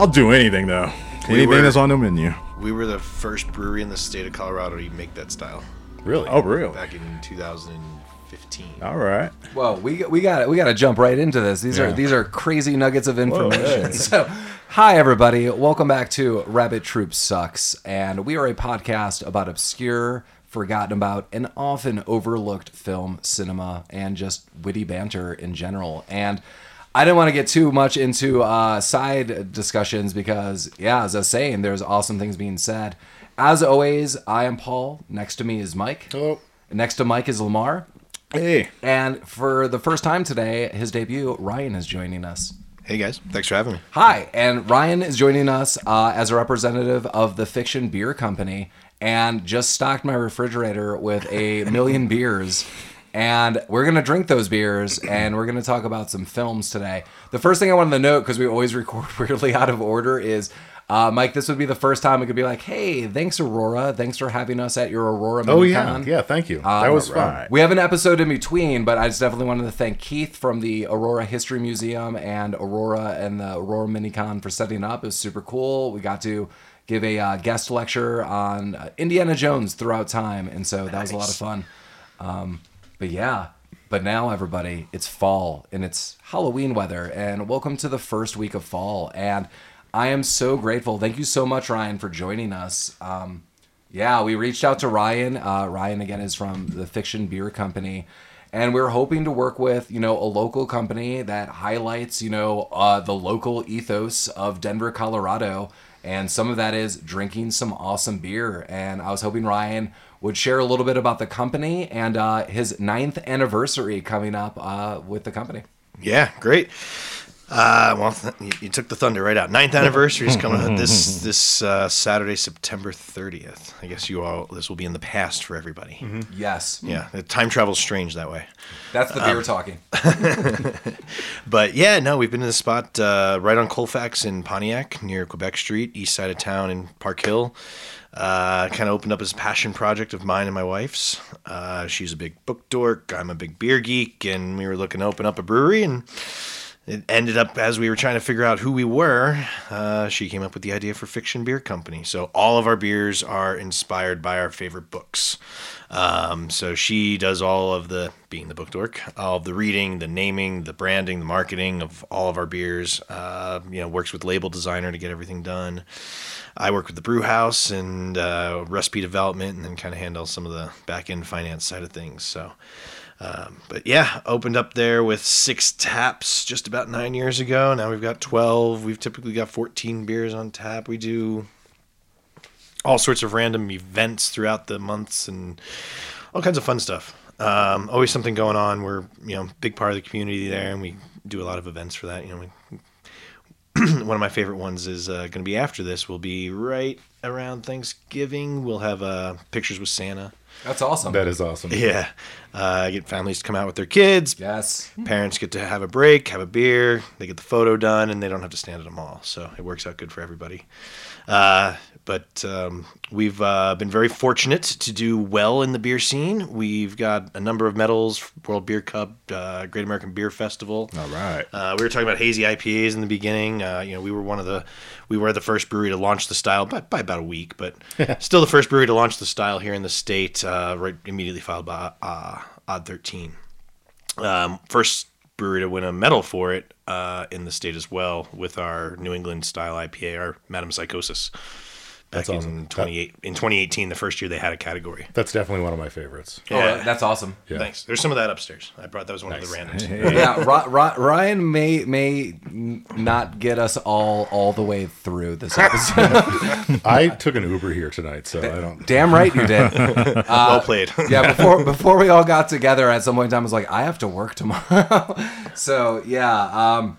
I'll, I'll do anything though. We anything were- that's on the menu. We were the first brewery in the state of Colorado to make that style Really? Oh, really? back in 2015. All right. Well, we we got it. we got to jump right into this. These are these are crazy nuggets of information. hey. So, hi everybody, welcome back to Rabbit Troop Sucks, and we are a podcast about obscure, forgotten about, and often overlooked film, cinema, and just witty banter in general. And I didn't want to get too much into uh, side discussions because, yeah, as I was saying, there's awesome things being said. As always, I am Paul. Next to me is Mike. Hello. Next to Mike is Lamar. Hey. And for the first time today, his debut, Ryan is joining us. Hey guys, thanks for having me. Hi, and Ryan is joining us uh, as a representative of the Fiction Beer Company and just stocked my refrigerator with a million beers. And we're going to drink those beers and we're going to talk about some films today. The first thing I wanted to note, because we always record weirdly out of order, is uh, Mike, this would be the first time we could be like, hey, thanks, Aurora. Thanks for having us at your Aurora Oh yeah, Minicon." yeah. Thank you. that was fun. right. We have an episode in between, but I just definitely wanted to thank Keith from the Aurora History Museum and Aurora and the Aurora Minicon for setting up. It was super cool. We got to give a uh, guest lecture on uh, Indiana Jones throughout time, and so that was a lot of fun. Um, but yeah, but now everybody, it's fall and it's Halloween weather, and welcome to the first week of fall. And I am so grateful. Thank you so much, Ryan, for joining us. Um, yeah, we reached out to Ryan. Uh, Ryan again is from the Fiction Beer Company, and we're hoping to work with you know a local company that highlights you know uh, the local ethos of Denver, Colorado, and some of that is drinking some awesome beer. And I was hoping Ryan would share a little bit about the company and uh, his ninth anniversary coming up uh, with the company. Yeah, great. Uh, well, th- you, you took the thunder right out. Ninth anniversary is coming up this this uh, Saturday, September 30th. I guess you all this will be in the past for everybody. Yes, Yeah, the time travel's strange that way. that's the beer talking. But yeah, no, we've been in the spot uh, right on Colfax in Pontiac, near Quebec Street, east side of town in Park Hill. Uh, kind of opened up as a passion project of mine and my wife's. Uh, she's a big book dork. I'm a big beer geek, and we were looking to open up a brewery. And it ended up as we were trying to figure out who we were. Uh, she came up with the idea for Fiction Beer Company. So all of our beers are inspired by our favorite books. Um, so she does all of the being the book dork, all of the reading, the naming, the branding, the marketing of all of our beers. Uh, you know, works with label designer to get everything done. I work with the brew house and uh, recipe development, and then kind of handle some of the back end finance side of things. So. Um, but yeah, opened up there with six taps just about nine years ago. Now we've got 12. We've typically got 14 beers on tap. We do all sorts of random events throughout the months and all kinds of fun stuff. Um, always something going on. We're, you know, big part of the community there and we do a lot of events for that. You know, we, one of my favorite ones is uh, going to be after this. Will be right around Thanksgiving. We'll have uh, pictures with Santa. That's awesome. That is awesome. Yeah. Uh, get families to come out with their kids. Yes. Parents get to have a break, have a beer, they get the photo done, and they don't have to stand at a mall. So it works out good for everybody. Uh, but um, we've uh, been very fortunate to do well in the beer scene. We've got a number of medals World Beer Cup, uh, Great American Beer Festival. All right. Uh, we were talking about hazy IPAs in the beginning. Uh, you know, we were one of the, we were the first brewery to launch the style by, by about a week, but still the first brewery to launch the style here in the state. Uh, right immediately followed by uh, Odd Thirteen. Um, first brewery to win a medal for it uh, in the state as well with our New England style IPA, our Madame Psychosis. Back That's awesome. in 28 in 2018, the first year they had a category. That's definitely one of my favorites. Oh, that's awesome. Yeah. Thanks. There's some of that upstairs. I brought that was one of the randoms. yeah, Ri- Ri- Ryan may may not get us all all the way through this episode. I took an Uber here tonight, so I don't. Damn right you did. well played. Yeah, before before we all got together at some point in time, I was like, I have to work tomorrow. so yeah, um,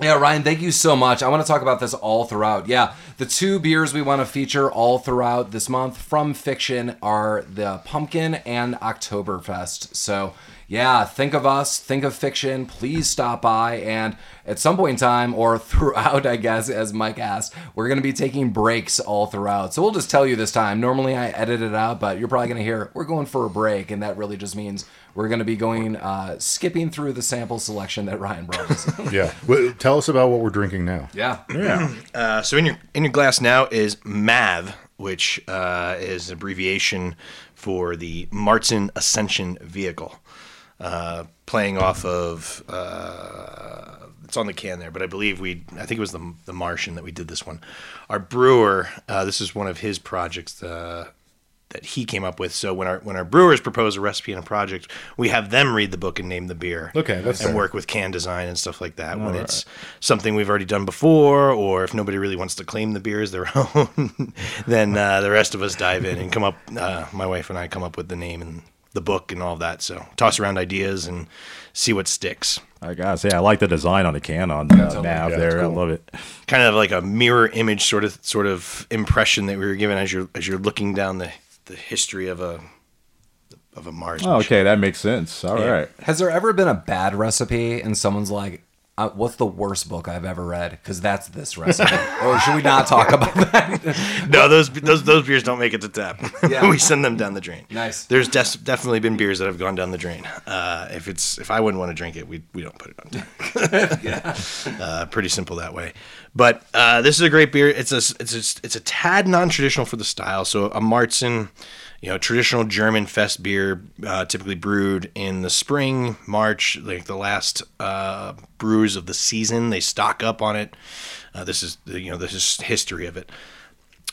yeah, Ryan, thank you so much. I want to talk about this all throughout. Yeah, the two beers we want to feature all throughout this month from Fiction are the Pumpkin and Oktoberfest. So yeah, think of us, think of fiction. Please stop by. And at some point in time, or throughout, I guess, as Mike asked, we're going to be taking breaks all throughout. So we'll just tell you this time. Normally I edit it out, but you're probably going to hear we're going for a break. And that really just means we're going to be going, uh, skipping through the sample selection that Ryan brought us. Yeah. Well, tell us about what we're drinking now. yeah. Yeah. Uh, so in your in your glass now is MAV, which uh, is abbreviation for the Martian Ascension vehicle, uh, playing off of. Uh, it's on the can there, but I believe we. I think it was the the Martian that we did this one. Our brewer. Uh, this is one of his projects. Uh, that he came up with. So when our when our brewers propose a recipe in a project, we have them read the book and name the beer. Okay, that's and fair. work with can design and stuff like that. when it's something we've already done before, or if nobody really wants to claim the beer as their own, then uh, the rest of us dive in and come up. Uh, my wife and I come up with the name and the book and all of that. So toss around ideas and see what sticks. I gotta say, I like the design on the can on uh, MAV Yeah, there. it's I love it. Kind of like a mirror image sort of sort of impression that we were given as you're as you're looking down the the history of a of a Mars. Oh, okay, that makes sense. All right. Yeah. Has there ever been a bad recipe and someone's like, uh, "What's the worst book I've ever read?" Because that's this recipe. or should we not talk about that? No, those those those beers don't make it to tap. Yeah. we send them down the drain. Nice. There's des- definitely been beers that have gone down the drain. Uh, if it's if I wouldn't want to drink it, we we don't put it on tap. uh, pretty simple that way. But uh, this is a great beer. It's a it's a, it's a tad non-traditional for the style. So a Marzen, you know, traditional German fest beer, uh, typically brewed in the spring, March, like the last uh, brews of the season. They stock up on it. Uh, this is you know this is history of it.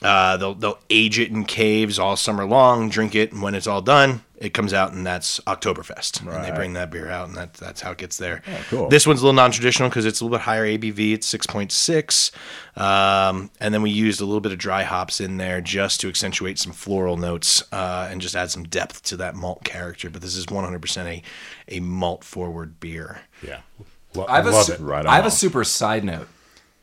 Uh, they'll they'll age it in caves all summer long, drink it, and when it's all done, it comes out, and that's Oktoberfest. And they bring that beer out, and that, that's how it gets there. cool. This one's a little non-traditional because it's a little bit higher ABV. It's six point six, um, and then we used a little bit of dry hops in there just to accentuate some floral notes uh, and just add some depth to that malt character. But this is one hundred percent a a malt forward beer. Yeah. Lo- I have, a love su- it. Right I have a super side note.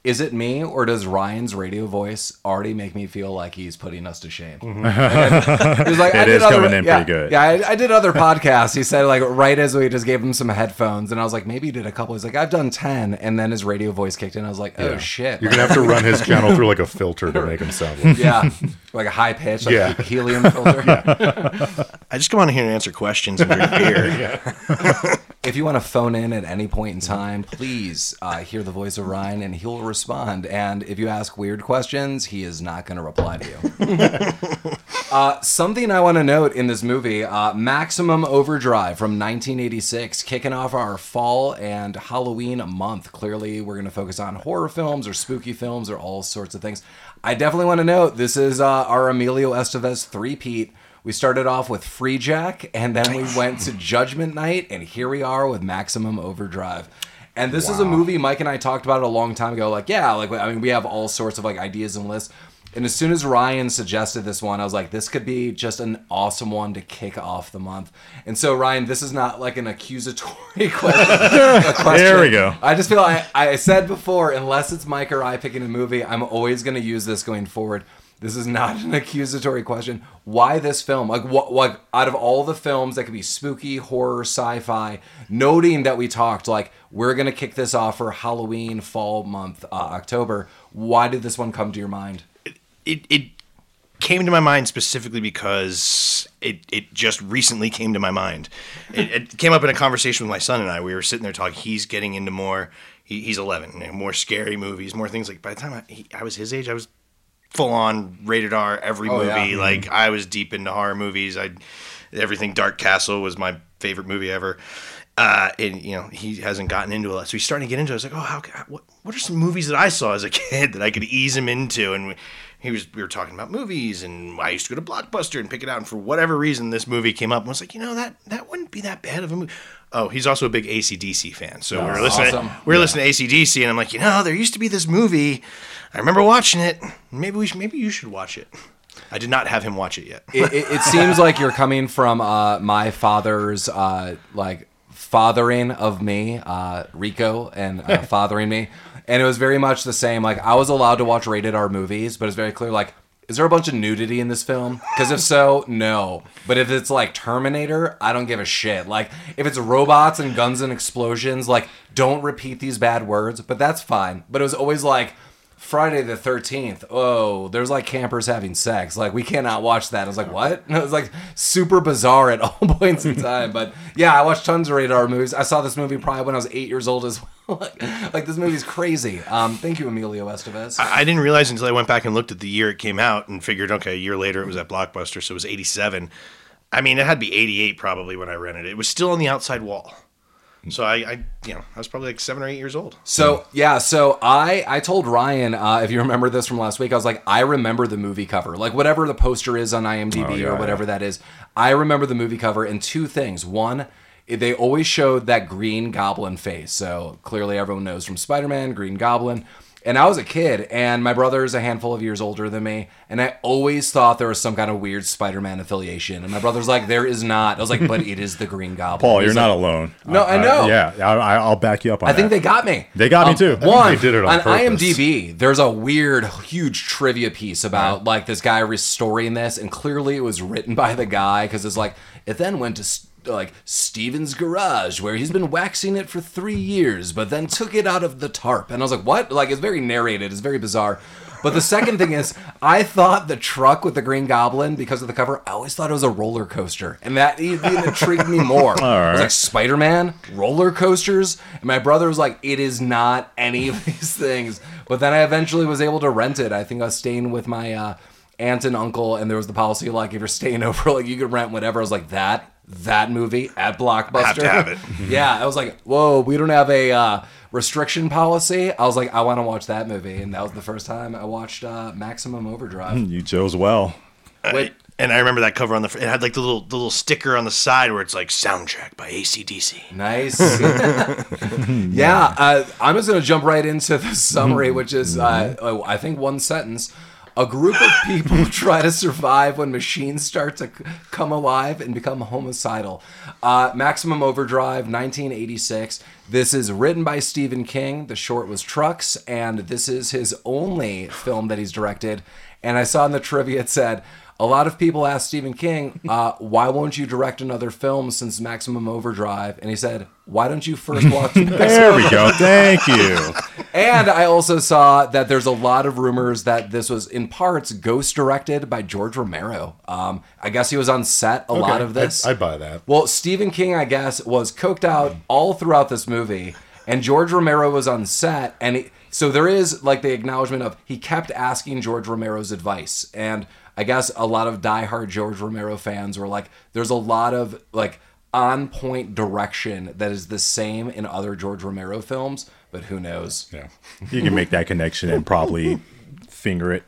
Is it me or does Ryan's radio voice already make me feel like he's putting us to shame? Mm-hmm. He's like, It did is other- coming in yeah, pretty good. Yeah, I, I did other podcasts. He said like right as we just gave him some headphones, and I was like, maybe you did a couple. He's like, I've done ten, and then his radio voice kicked in. I was like, oh shit. You're gonna have to run his channel through like a filter to make him sound. Like yeah, like a high pitch, like Yeah. helium filter. I just come on here and answer questions and drink beer. If you want to phone in at any point in time, please uh, hear the voice of Ryan and he'll respond. And if you ask weird questions, he is not going to reply to you. uh, something I want to note in this movie uh, Maximum Overdrive from 1986, kicking off our fall and Halloween month. Clearly, we're going to focus on horror films or spooky films or all sorts of things. I definitely want to note this is uh, our Emilio Estevez three-peat. We started off with Freejack, and then we went to Judgment Night, and here we are with Maximum Overdrive. And this is a movie Mike and I talked about it a long time ago. Like, yeah, like I mean, we have all sorts of like ideas and lists. And as soon as Ryan suggested this one, I was like, this could be just an awesome one to kick off the month. And so, Ryan, this is not like an accusatory question. question. There we go. I just feel I, I said before, unless it's Mike or I picking a movie, I'm always going to use this going forward. This is not an accusatory question. Why this film? Like, what? Like, out of all the films that could be spooky, horror, sci-fi, noting that we talked, like, we're gonna kick this off for Halloween, fall month, uh, October. Why did this one come to your mind? It, it came to my mind specifically because it, it just recently came to my mind. It, it came up in a conversation with my son and I. We were sitting there talking. He's getting into more. He, he's 11. you know, More scary movies, more things like. By the time I, he, I was his age, I was full on rated R every Oh, movie. yeah. Mhm. Like I was deep into horror movies. I everything Dark Castle was my favorite movie ever. Uh, and you know he hasn't gotten into it, so he's starting to get into. it. I was like, oh, how? What? What are some movies that I saw as a kid that I could ease him into? And we, he was, we were talking about movies, and I used to go to Blockbuster and pick it out. And for whatever reason, this movie came up, and I was like, you know that that wouldn't be that bad of a movie. Oh, he's also a big ACDC fan, so we were listening. awesome. We were listening to ACDC, and I'm like, you know, there used to be this movie. I remember watching it. Maybe we should, maybe you should watch it. I did not have him watch it yet. it, it, it seems like you're coming from uh, my father's uh, like fathering of me, uh, Rico, and uh, fathering me, and it was very much the same. Like I was allowed to watch rated R movies, but it's very clear like is there a bunch of nudity in this film? Because if so, no. But if it's like Terminator, I don't give a shit. Like if it's robots and guns and explosions, like don't repeat these bad words. But that's fine. But it was always like Friday the Thirteenth. Oh, there's like campers having sex. Like we cannot watch that. I was like, what? And it was like super bizarre at all points in time. But yeah, I watched tons of radar movies. I saw this movie probably when I was eight years old as well. like, like, this movie's crazy. Um, thank you, Emilio Estevez. I, I didn't realize until I went back and looked at the year it came out and figured, okay, a year later it was at Blockbuster, so it was 87. I mean, it had to be 88 probably when I rented it. It was still on the outside wall. So I, I, you know, I was probably like seven or eight years old. So yeah, so I I told Ryan uh, if you remember this from last week, I was like, I remember the movie cover, like whatever the poster is on IMDb Oh, yeah, or whatever that is. I remember the movie cover and two things. One, they always showed that Green Goblin face, so clearly everyone knows from Spider Man, Green Goblin. And I was a kid, and my brother is a handful of years older than me, and I always thought there was some kind of weird Spider-Man affiliation. And my brother's like, "There is not." I was like, "But it is the Green Goblin." Paul, He's you're like, not alone. No, I know. yeah, I, I- I'll back you up on I think they got me. They got me Um, too. One, they did it on purpose. IMDb, there's a weird, huge trivia piece about like this guy restoring this, and clearly it was written by the guy because it's like it then went to like Steven's garage where he's been waxing it for three years, but then took it out of the tarp, and I was like, what? Like it's very narrated, it's very bizarre. But the second thing is, I thought the truck with the Green Goblin, because of the cover, I always thought it was a roller coaster, and that even intrigued me more. I was like, Spider Man, roller coasters, and my brother was like, it is not any of these things. But then I eventually was able to rent it. I think I was staying with my uh, aunt and uncle, and there was the policy like if you're staying over, like you could rent whatever. I was like, that that movie at Blockbuster. Have to have it. yeah, I was like, whoa, we don't have a uh, restriction policy. I was like, I want to watch that movie, and that was the first time I watched uh, Maximum Overdrive. You chose well. Wait, And I remember that cover on the. fr- It had like the little the little sticker on the side where it's like soundtrack by ACDC. Nice. yeah, uh, I'm just going to jump right into the summary, which is, uh, oh, I think, one sentence. A group of people try to survive when machines start to come alive and become homicidal. Uh, Maximum Overdrive, 1986. This is written by Stephen King. The short was Trucks, and this is his only film that he's directed. And I saw in the trivia it said, a lot of people asked Stephen King, uh, why won't you direct another film since Maximum Overdrive? And he said, why don't you first watch There we go. Thank you. And I also saw that there's a lot of rumors that this was in parts ghost directed by George Romero. Um, I guess he was on set a lot of this. I'd, I'd buy that. Well, Stephen King, I guess, was coked out all throughout this movie, and George Romero was on set, and he, so there is like the acknowledgement of he kept asking George Romero's advice, and I guess a lot of diehard George Romero fans were like, "There's a lot of like on point direction that is the same in other George Romero films, but who knows?" Yeah. You can make that connection and probably finger it.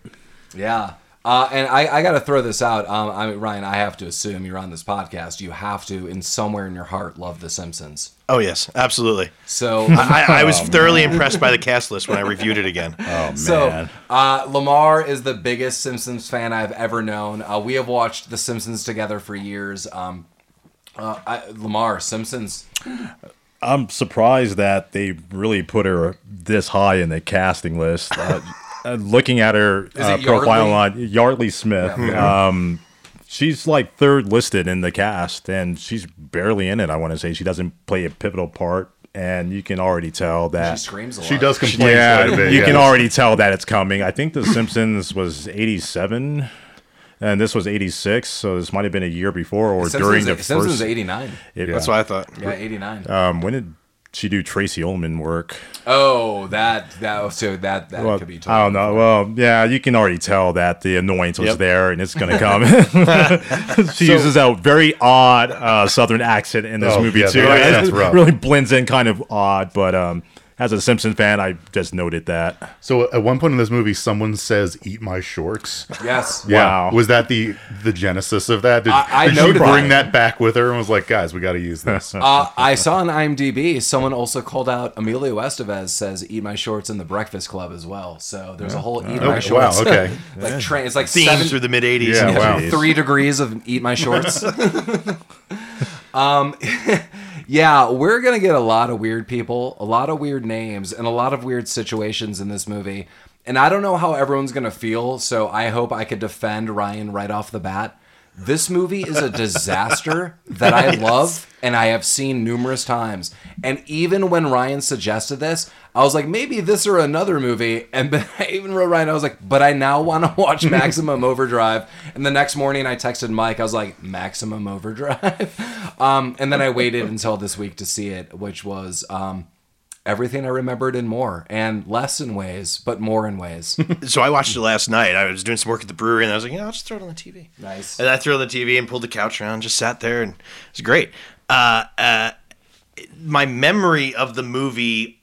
Yeah. Uh, and I, I got to throw this out. Um, I mean, Ryan, I have to assume you're on this podcast. You have to, in somewhere in your heart, love The Simpsons. Oh yes, absolutely. So, I, I was thoroughly impressed by the cast list when I reviewed it again. Oh man. so uh, Lamar is the biggest Simpsons fan I've ever known. Uh, we have watched The Simpsons together for years. Um, uh, I, Lamar Simpsons. I'm surprised that they really put her this high in the casting list. Uh, looking at her uh, profile Yeardley? on Yeardley Smith, um, she's like third listed in the cast, and she's barely in it. I want to say she doesn't play a pivotal part, and you can already tell that She screams a lot. She does complain yeah, a bit. you can already tell that it's coming. I think The Simpsons was '87. And this was '86, so this might have been a year before or Simpsons, during the Simpsons first. '89. it- That's what I thought. Yeah, '89. um, when did she do Tracey Ullman work? oh, that that so that that Well, could be. I don't know. Well, yeah, you can already tell that the annoyance was Yep. there, and it's going to come. she uses a very odd uh, Southern accent in this Oh, movie yeah, too. that- It that's rough. really blends in, kind of odd. But um, as a Simpson fan, I just noted that. So at one point in this movie, someone says, "Eat my shorts." Yes. Wow. Was that the the genesis of that? Did, I- I did she noted bring that. that. back with her and was like, "Guys, we got to use this"? Uh, I saw on IMDb someone also called out Emilio Estevez says "Eat My Shorts" in the Breakfast Club as well. So there's a whole "Eat Oh, My wow, Shorts." okay. like tra- it's like Themes seven, through the mid '80s. Yeah, wow. Three degrees of "Eat My Shorts." um, yeah, we're gonna get a lot of weird people, a lot of weird names, and a lot of weird situations in this movie. and I don't know how everyone's gonna feel, so I hope I could defend Ryan right off the bat. This movie is a disaster that I love and I have seen numerous times. And even when Ryan suggested this, I was like, maybe this or another movie. And then I even wrote Ryan, I was like, but I now want to watch Maximum Overdrive. And the next morning I texted Mike, I was like, Maximum Overdrive. um, and then I waited until this week to see it, which was um, everything I remembered and more, and less in ways, but more in ways. So I watched it last night. I was doing some work at the brewery, and I was like, you know, I'll just throw it on the TV. Nice. And I threw it on the TV and pulled the couch around, just sat there, and it was great. Uh, uh, my memory of the movie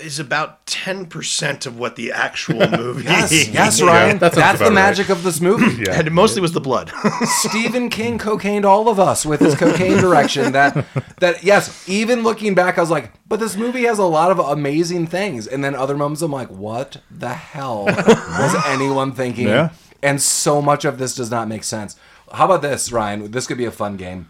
is about ten percent of what the actual movie. yes, is. yes, Ryan. that That's the about right. magic of this movie. Yeah. And it mostly was the blood. Stephen King cocained all of us with his cocaine direction. That that yes, even looking back, I was like, but this movie has a lot of amazing things. And then other moments, I'm like, what the hell was anyone thinking? Yeah. And so much of this does not make sense. How about this, Ryan? This could be a fun game.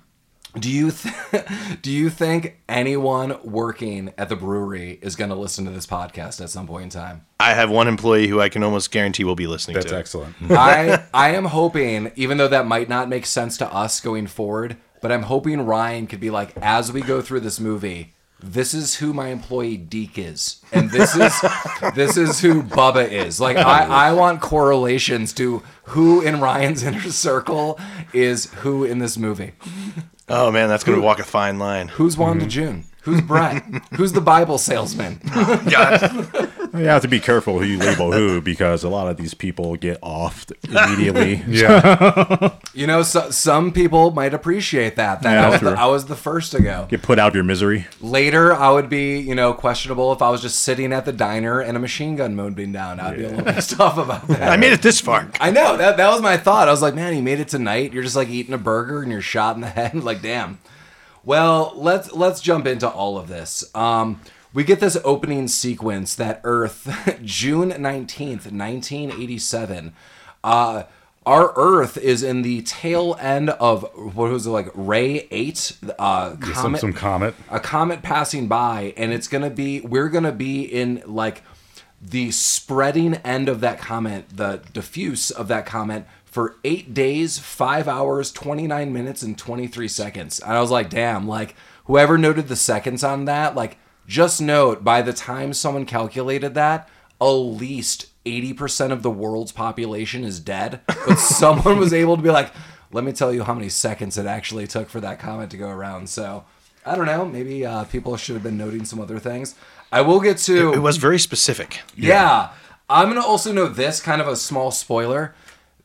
Do you th- do you think anyone working at the brewery is going to listen to this podcast at some point in time? I have one employee who I can almost guarantee will be listening That's to. it. excellent. I I am hoping, even though that might not make sense to us going forward, but I'm hoping Ryan could be like, as we go through this movie, this is who my employee Deke is, and this is this is who Bubba is. Like I, I want correlations to who in Ryan's inner circle is who in this movie. Oh man, that's gonna walk a fine line. Who's Wanda hmm. June? Who's Brett? Who's the Bible salesman? Oh, God. You have to be careful who you label who because a lot of these people get offed immediately. Yeah. You know, so, some people might appreciate that. That Yeah, I, was the. I was the first to go. Get put out of your misery. Later, I would be, you know, questionable if I was just sitting at the diner and a machine gun mode being down. I'd be a little pissed off about that. I made it this far. I know that that was my thought. I was like, man, you made it tonight. You're just like eating a burger and you're shot in the head. like, damn. Well, let's let's jump into all of this. Um, we get this opening sequence that Earth, June nineteenth, nineteen eighty-seven. Uh, our Earth is in the tail end of what was it like Rhea-M? Uh, some, comet some comet. a comet passing by and it's gonna be we're gonna be in like the spreading end of that comet the diffuse of that comet for eight days five hours 29 minutes and 23 seconds and i was like damn like whoever noted the seconds on that like just note by the time someone calculated that at least 80% of the world's population is dead but someone was able to be like let me tell you how many seconds it actually took for that comment to go around so I don't know. Maybe uh, people should have been noting some other things. I will get to. It was very specific. yeah. I'm going to also note this kind of a small spoiler.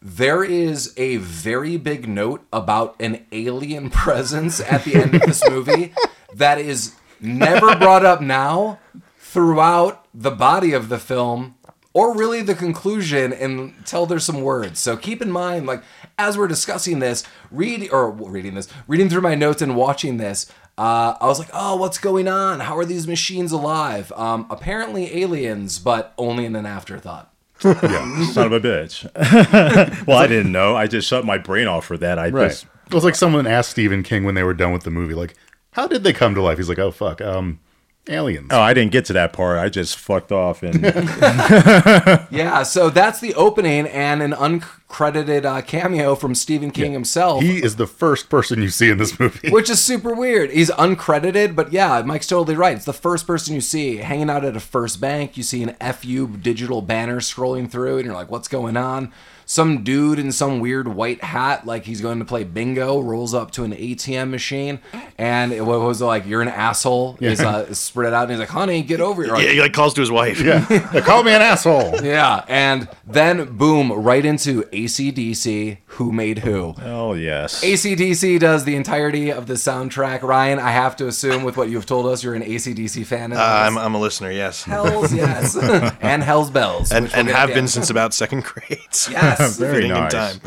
There is a very big note about an alien presence at the end of this movie that is never brought up now throughout the body of the film or really the conclusion until there's some words. So keep in mind, like as we're discussing this, read or reading this, reading through my notes and watching this, uh, I was like, oh, what's going on? How are these machines alive? Um, apparently aliens, but only in an afterthought. Yeah, son of a bitch. well, I didn't know. I just shut my brain off for that. I Right. just It was like someone asked Stephen King when they were done with the movie, like, how did they come to life? He's like, oh, fuck. Um, aliens. oh, I didn't get to that part. I just fucked off and Yeah, so that's the opening and an uncredited uh, cameo from Stephen King himself. He is the first person you see in this movie. which is super weird. He's uncredited, but yeah, Mike's totally right. It's the first person you see hanging out at a first bank. You see an FU digital banner scrolling through, and you're like, what's going on? Some dude in some weird white hat, like he's going to play bingo, rolls up to an ATM machine, and it was like, "You're an asshole." Is uh, spread it out, and he's like, "Honey, get over here." Yeah, he like calls to his wife. yeah. They call me an asshole. Yeah, and then boom, right into ACDC. Who made who? oh yes. ACDC does the entirety of the soundtrack. Ryan, I have to assume with what you've told us, you're an ACDC fan. Uh, I'm, I'm a listener, yes. Hells yes, and Hell's Bells, and which we'll and have been since about second grade. Yes, Very nice. time.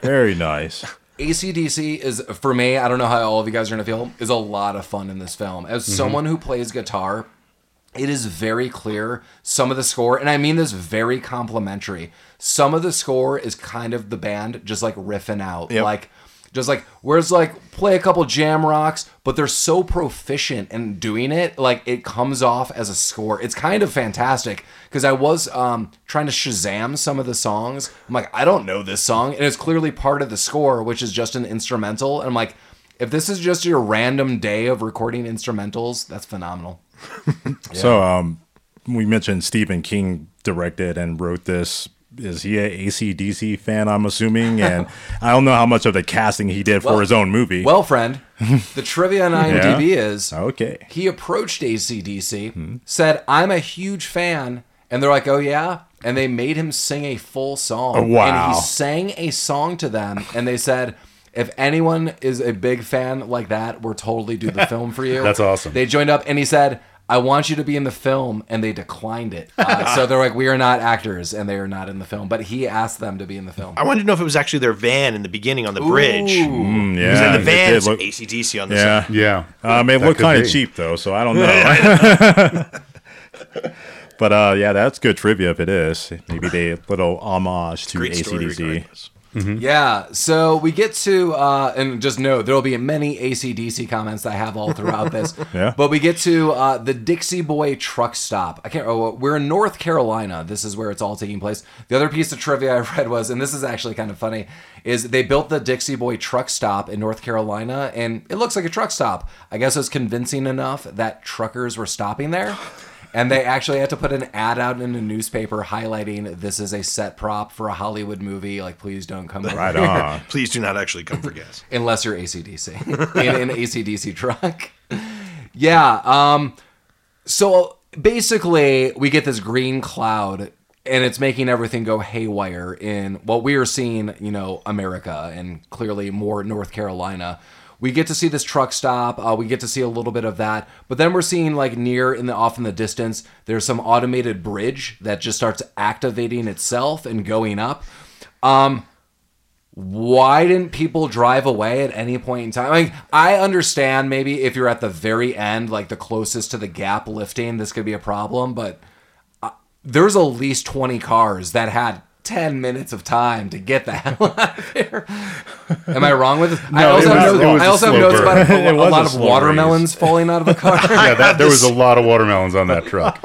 Very nice. ACDC is for me. I don't know how all of you guys are gonna feel. Is a lot of fun in this film. As mm-hmm. someone who plays guitar, it is very clear some of the score, and I mean this very complimentary. Some of the score is kind of the band just like riffing out, Yep. like Just like whereas like play a couple jam rocks, but they're so proficient in doing it, like it comes off as a score. It's kind of fantastic because I was um, trying to Shazam some of the songs. I'm like, I don't know this song, and it's clearly part of the score, which is just an instrumental. And I'm like, if this is just your random day of recording instrumentals, that's phenomenal. So, um, we mentioned Stephen King directed and wrote this. Is he a ACDC fan? I'm assuming, and I don't know how much of the casting he did Well- for his own movie. Well, friend, the trivia on IMDb is okay. he approached ACDC, hmm. said, I'm a huge fan. And they're like, oh, yeah? And they made him sing a full song. Oh, wow. And he sang a song to them. And they said, if anyone is a big fan like that, we're totally do the film for you. That's awesome. They joined up and he said, I want you to be in the film. And they declined it. Uh, so they're like, we are not actors and they are not in the film. But he asked them to be in the film. I wanted to know if it was actually their van in the beginning on the bridge. Mm, Because yeah, in the van, look- ACDC on the yeah. side. Yeah. Um, it That looked could kind of cheap though, so I don't know. but uh, yeah, that's good trivia if it is. Maybe they a little homage to Great story ACDC. Regardless. Yeah, so we get to, uh, and just know there will be many ACDC comments I have all throughout this. Yeah. But we get to uh, the Dixie Boy truck stop. I can't. Oh, we're in North Carolina. This is where it's all taking place. The other piece of trivia I read was, and this is actually kind of funny, is they built the Dixie Boy truck stop in North Carolina, and it looks like a truck stop. I guess it was convincing enough that truckers were stopping there. And they actually had to put an ad out in a newspaper highlighting this is a set prop for a Hollywood movie. Like, please don't come over Right here on. Please do not actually come for gas. unless you're ACDC in an ACDC truck. Yeah. Um. So basically, we get this green cloud, and it's making everything go haywire in what we are seeing. You know, America, and clearly more North Carolina. We get to see this truck stop. Uh, we get to see a little bit of that, but then we're seeing like near in the off in the distance. There's some automated bridge that just starts activating itself and going up. Um, why didn't people drive away at any point in time? Like, I understand maybe if you're at the very end, like the closest to the gap lifting, this could be a problem, but uh, there's at least 20 cars that had 10 minutes of time to get the hell out of there. Am I wrong with this? I also it have was- notes, it was I a also have notes burn. about a, a lot a of slow watermelons falling out of the car. Yeah, that, there was a lot of watermelons on that truck.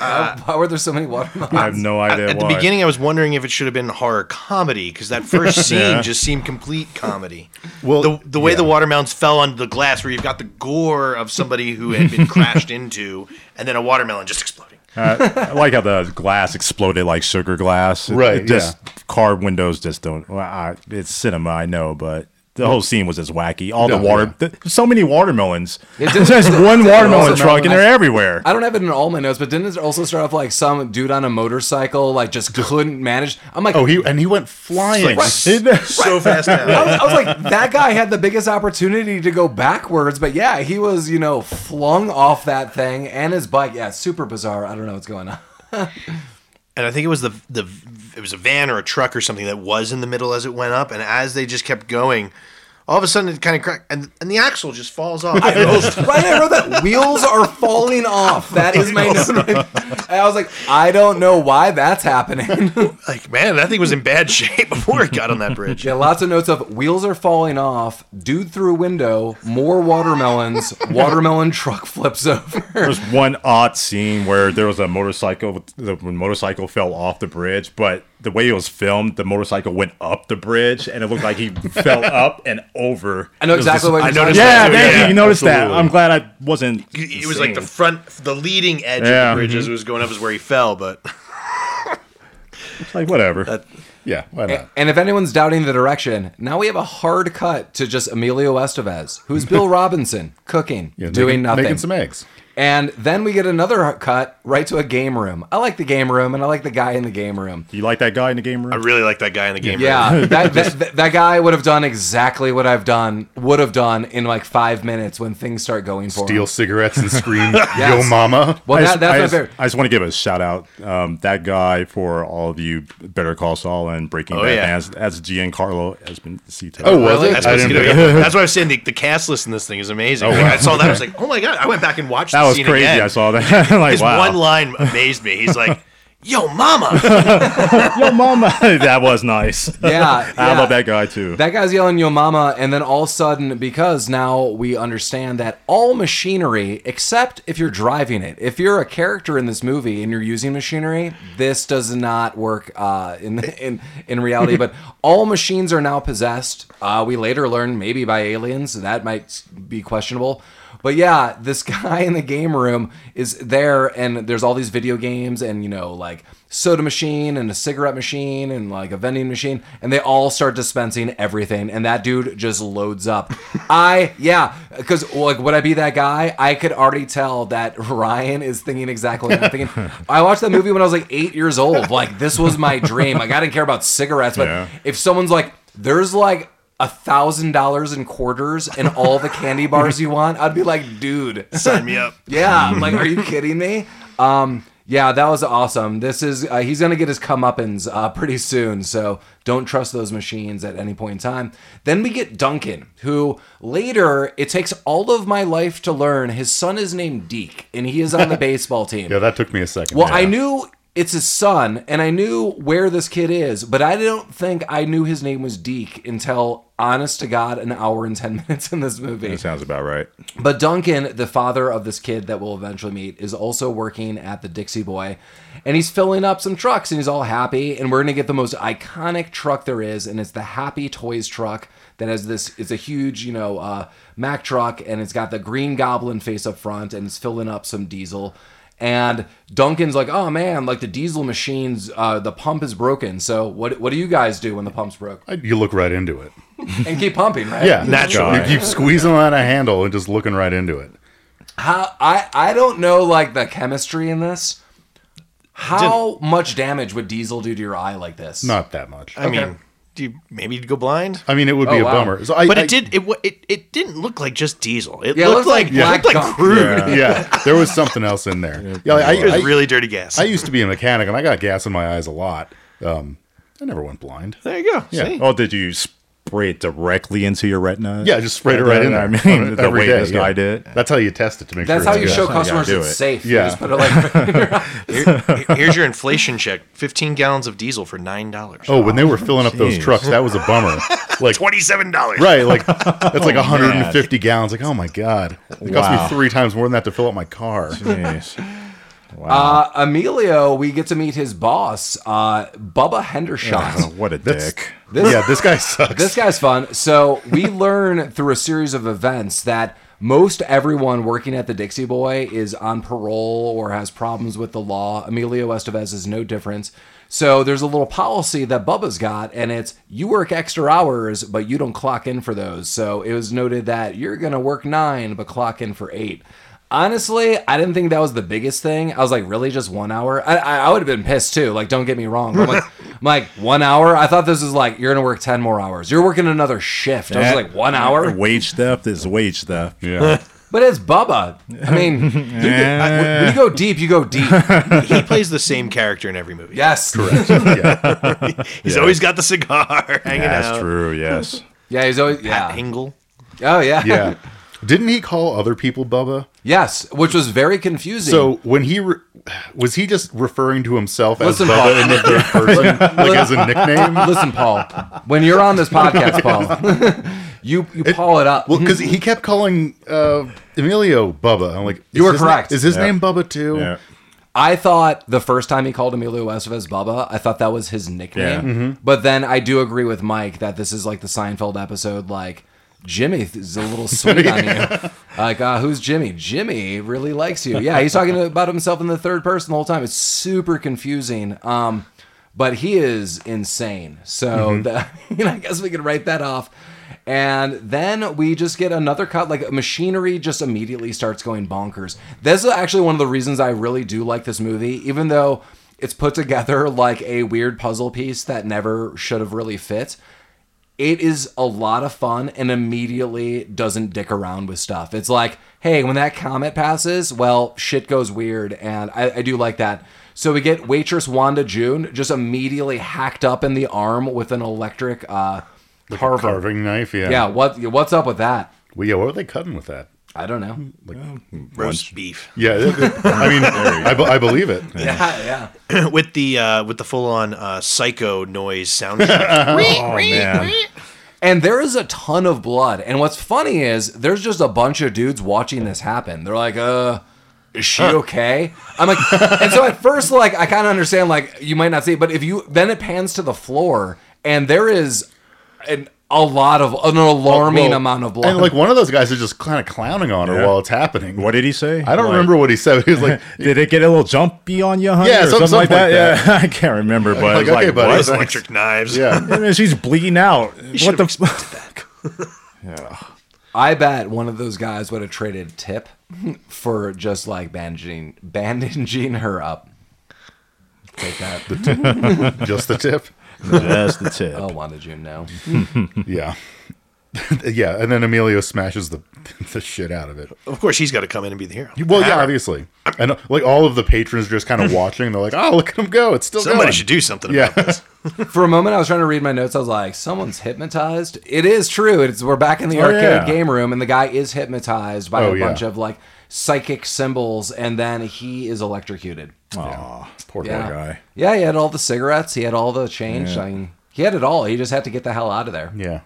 Uh, why were there so many watermelons? I have no idea At the why. beginning, I was wondering if it should have been horror comedy because that first scene Yeah. just seemed complete comedy. Well, the the way yeah. the watermelons fell onto the glass, where you've got the gore of somebody who had been crashed into, and then a watermelon just exploding. Uh, I like how the glass exploded like sugar glass. It- Right, it just car windows just don't. Well, I, it's cinema, I know, but the whole scene was as wacky. All No, the water, yeah. th- so many watermelons. It did- There's one watermelon truck, and they're everywhere. I don't have it in all my notes, but didn't it also start off like some dude on a motorcycle like just couldn't manage? I'm like, Oh, he and he went flying. So fast now. I was, I was like, that guy had the biggest opportunity to go backwards, but yeah, he was, you know, flung off that thing and his bike. Yeah, super bizarre. I don't know what's going on. and I think it was the the it was a van or a truck or something that was in the middle as it went up, and as they just kept going, all of a sudden it kind of cracked, and and the axle just falls off. right, I wrote that wheels are falling off. That is my note. And I was like, I don't know why that's happening. like man, that thing was in bad shape before it got on that bridge. yeah, lots of notes of wheels are falling off. Dude through window. More watermelons. Watermelon truck flips over. There's one odd scene where there was a motorcycle. The motorcycle fell off the bridge, but the way it was filmed, the motorcycle went up the bridge, and it looked like he fell up and over. I know exactly just- what I you're talking noticed about. Yeah, thank yeah, you. You noticed that. I'm glad I wasn't. It was like the front, the leading edge Yeah. of the bridge as mm-hmm. it was going up is where he fell, but It's like whatever. Yeah, why not? And if anyone's doubting the direction, now we have a hard cut to just Emilio Estevez, who's Bill Robinson, cooking, Yeah, doing making, nothing. making some eggs. And then we get another cut right to a game room. I like the game room, and I like the guy in the game room. Do you like that guy in the game room? I really like that guy in the game. Room. Yeah, that, that, that, that guy would have done exactly what I've done, would have done in like five minutes when things start going for Steal him. cigarettes and scream, Yes. "Yo, mama!" Well, I that, just, that's I, my just, favorite. I just want to give a shout out. Um, that guy for all of you Better Call Saul and Breaking Oh, Bad yeah. fans. That's Giancarlo Esposito. Oh, was Really? it? That's, I what's didn't gonna know. be- that's why I was saying the, the cast list in this thing is amazing. Like, I saw that, I was like, oh my god! I went back and watched that the was scene crazy. again. I saw that. like His wow. one line amazed me. He's like, Yo, mama! Yo, mama. that was nice. Yeah, I yeah. love that guy too. That guy's yelling "Yo mama," and then all of a sudden, because now we understand that all machinery, except if you're driving it, if you're a character in this movie and you're using machinery, this does not work uh, in in in reality. but all machines are now possessed. Uh, we later learn maybe by aliens. That might be questionable. But yeah, this guy in the game room is there, and there's all these video games, and you know, like soda machine and a cigarette machine and like a vending machine, and they all start dispensing everything, and that dude just loads up. I yeah, because like would I be that guy? I could already tell that Ryan is thinking exactly what I'm thinking. I watched that movie when I was like eight years old. Like this was my dream. Like I didn't care about cigarettes, but Yeah. if someone's like, there's like a thousand dollars in quarters and all the candy bars you want, I'd be like, dude, Sign me up. yeah. I'm like, are you kidding me? Um, yeah, that was awesome. This is uh, he's gonna get his comeuppance uh, pretty soon, so don't trust those machines at any point in time. Then we get Duncan, who later it takes all of my life to learn his son is named Deke, and he is on the baseball team. Yeah, that took me a second. Well, Yeah. I knew it's his son, and I knew where this kid is, but I don't think I knew his name was Deke until, honest to God, an hour and 10 minutes in this movie. that sounds about right. But Duncan, the father of this kid that we'll eventually meet, is also working at the Dixie Boy. And he's filling up some trucks and he's all happy. And we're going to get the most iconic truck there is. And it's the Happy Toys truck that has this, it's a huge, you know, uh, Mack truck. And it's got the Green Goblin face up front and it's filling up some diesel. And Duncan's like, oh man, like the diesel machines, uh, the pump is broken. So what, what do you guys do when the pump's broke? You look right into it. And keep pumping, right? Yeah, Naturally. You keep squeezing on a handle and just looking right into it. How I I don't know like the chemistry in this. How much damage would Diesel do to your eye like this? Not that much. I I, mean, do you, maybe you'd go blind? I mean, it would be Oh, a wow. bummer. So I, But I- it did. It, wa- it it didn't look like just diesel. It Yeah, it looked looked like like black it looked like gunk. crude. Yeah, there was something else in there. Yeah, I, It was I, really dirty gas. I used to be a mechanic, and I got gas in my eyes a lot. Um, I never went blind. there you go. Yeah. See? Oh, did you spray it directly into your retina? Yeah, just spray it right in there. I mean, On it the every way day, this yeah. guy did. That's how you test it to make That's sure. That's how it's you good. show Yeah, customers do it's it. safe. You Yeah. just put it like Here- here's your inflation check: fifteen gallons of diesel for nine dollars. Oh, when they were filling up those trucks, that was a bummer. Like twenty-seven dollars. Right, like that's like 150 gallons. Like, oh my god, it cost me three times more than that to fill up my car. Jeez. Uh, Emilio, we get to meet his boss, uh, Bubba Hendershot. Oh, what a dick. This, yeah, this guy sucks. This guy's fun. So we learn through a series of events that most everyone working at the Dixie Boy is on parole or has problems with the law. Emilio Estevez is no different. So there's a little policy that Bubba's got, and it's you work extra hours, but you don't clock in for those. So it was noted that you're gonna work nine, but clock in for eight. Honestly, I didn't think that was the biggest thing. I was like, really, just one hour? I, I, I would have been pissed too. Like, don't get me wrong. I'm like, I'm like, one hour? I thought this was like, you're going to work 10 more hours. You're working another shift. I was That- like, one hour? Wage theft is wage theft. yeah, But it's Bubba. I mean, you could- I- when you go deep, you go deep. He plays the same character in every movie. Yes. Correct. he's always got the cigar hanging out. That's out. true. Yes. Yeah, he's always, yeah. Hingle. Oh, yeah. yeah. Didn't he call other people Bubba? Yes, which was very confusing. So when he re- was he just referring to himself as Listen, Bubba in the third person, like as a nickname? Listen, Paul, when you're on this podcast, Paul, you, you Paul it up. Well, because he kept calling uh, Emilio Bubba. I'm like, You is were correct. na- is his Yeah. name Bubba too? Yeah. I thought the first time he called Emilio Estevez Bubba, I thought that was his nickname. Yeah. But then I do agree with Mike that this is like the Seinfeld episode, like Jimmy is a little sweet on you. Like, uh, who's Jimmy? Jimmy really likes you. Yeah, he's talking about himself in the third person the whole time. It's super confusing. Um, but he is insane. So that, you know, I guess we could write that off. And then we just get another cut. Like machinery just immediately starts going bonkers. This is actually one of the reasons I really do like this movie, even though it's put together like a weird puzzle piece that never should have really fit it is a lot of fun and immediately doesn't dick around with stuff. It's like, hey, when that comet passes, well, shit goes weird, and I, I do like that. So we get waitress Wanda June just immediately hacked up in the arm with an electric uh, carver. Carving knife. Yeah. Yeah, what what's up with that? Well, yeah. What were they cutting with that? I don't know. like Roast beef Yeah, it- it- I mean, I, be- I believe it. Yeah, yeah. with the uh, with the full on uh, psycho noise soundtrack. Oh man. And there is a ton of blood. And what's funny is there's just a bunch of dudes watching this happen. They're like, uh, is she okay? I'm like, and so at first, like, I kind of understand, like, you might not see it, but if you, then it pans to the floor and there is an, a lot of, an alarming Well, amount of blood. And like one of those guys is just kind of clowning on her Yeah. while it's happening. What did he say? I don't Like, remember what he said. He was like, Did it get a little jumpy on you, honey? Yeah, or some- something, like something that. like Yeah, I can't remember, but Like, it was like, okay, buddy, what? Those electric knives. yeah. And then she's bleeding out. What should've the? expected F- I bet one of those guys would have traded tip for just like bandaging, bandaging her up. Take that. just the tip. That's the tip. I wanted you to know. Yeah. yeah, and then Emilio smashes the the shit out of it. Of course, he's got to come in and be the hero. Well, yeah, obviously, and uh, like all of the patrons are just kind of watching. They're like, "Oh, look at him go! It's still Somebody going." should do something Yeah, about this. For a moment, I was trying to read my notes. I was like, "Someone's hypnotized." It is true. It's we're back in the Oh, arcade yeah. game room, and the guy is hypnotized by Oh, a yeah. bunch of like psychic symbols, and then he is electrocuted. Aw, poor Yeah, guy. yeah. He had all the cigarettes. He had all the change. Yeah. I mean, he had it all. He just had to get the hell out of there. yeah.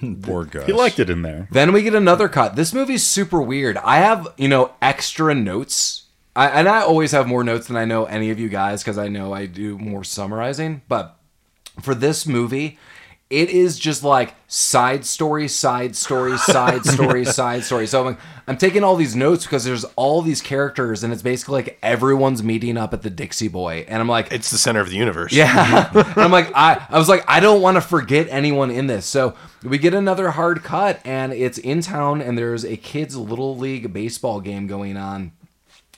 Poor guy. He liked it in there. Then we get another cut. This movie's super weird. I have, you know, extra notes. I, and I always have more notes than I know any of you guys because I know I do more summarizing. But for this movie, it is just like side story, side story, side story, side story. So I'm, like, I'm taking all these notes because there's all these characters and it's basically like everyone's meeting up at the Dixie Boy. And I'm like, It's the center of the universe. yeah. and I'm like, I, I was like, I don't want to forget anyone in this. So we get another hard cut, and it's in town, and there's a kids' little league baseball game going on.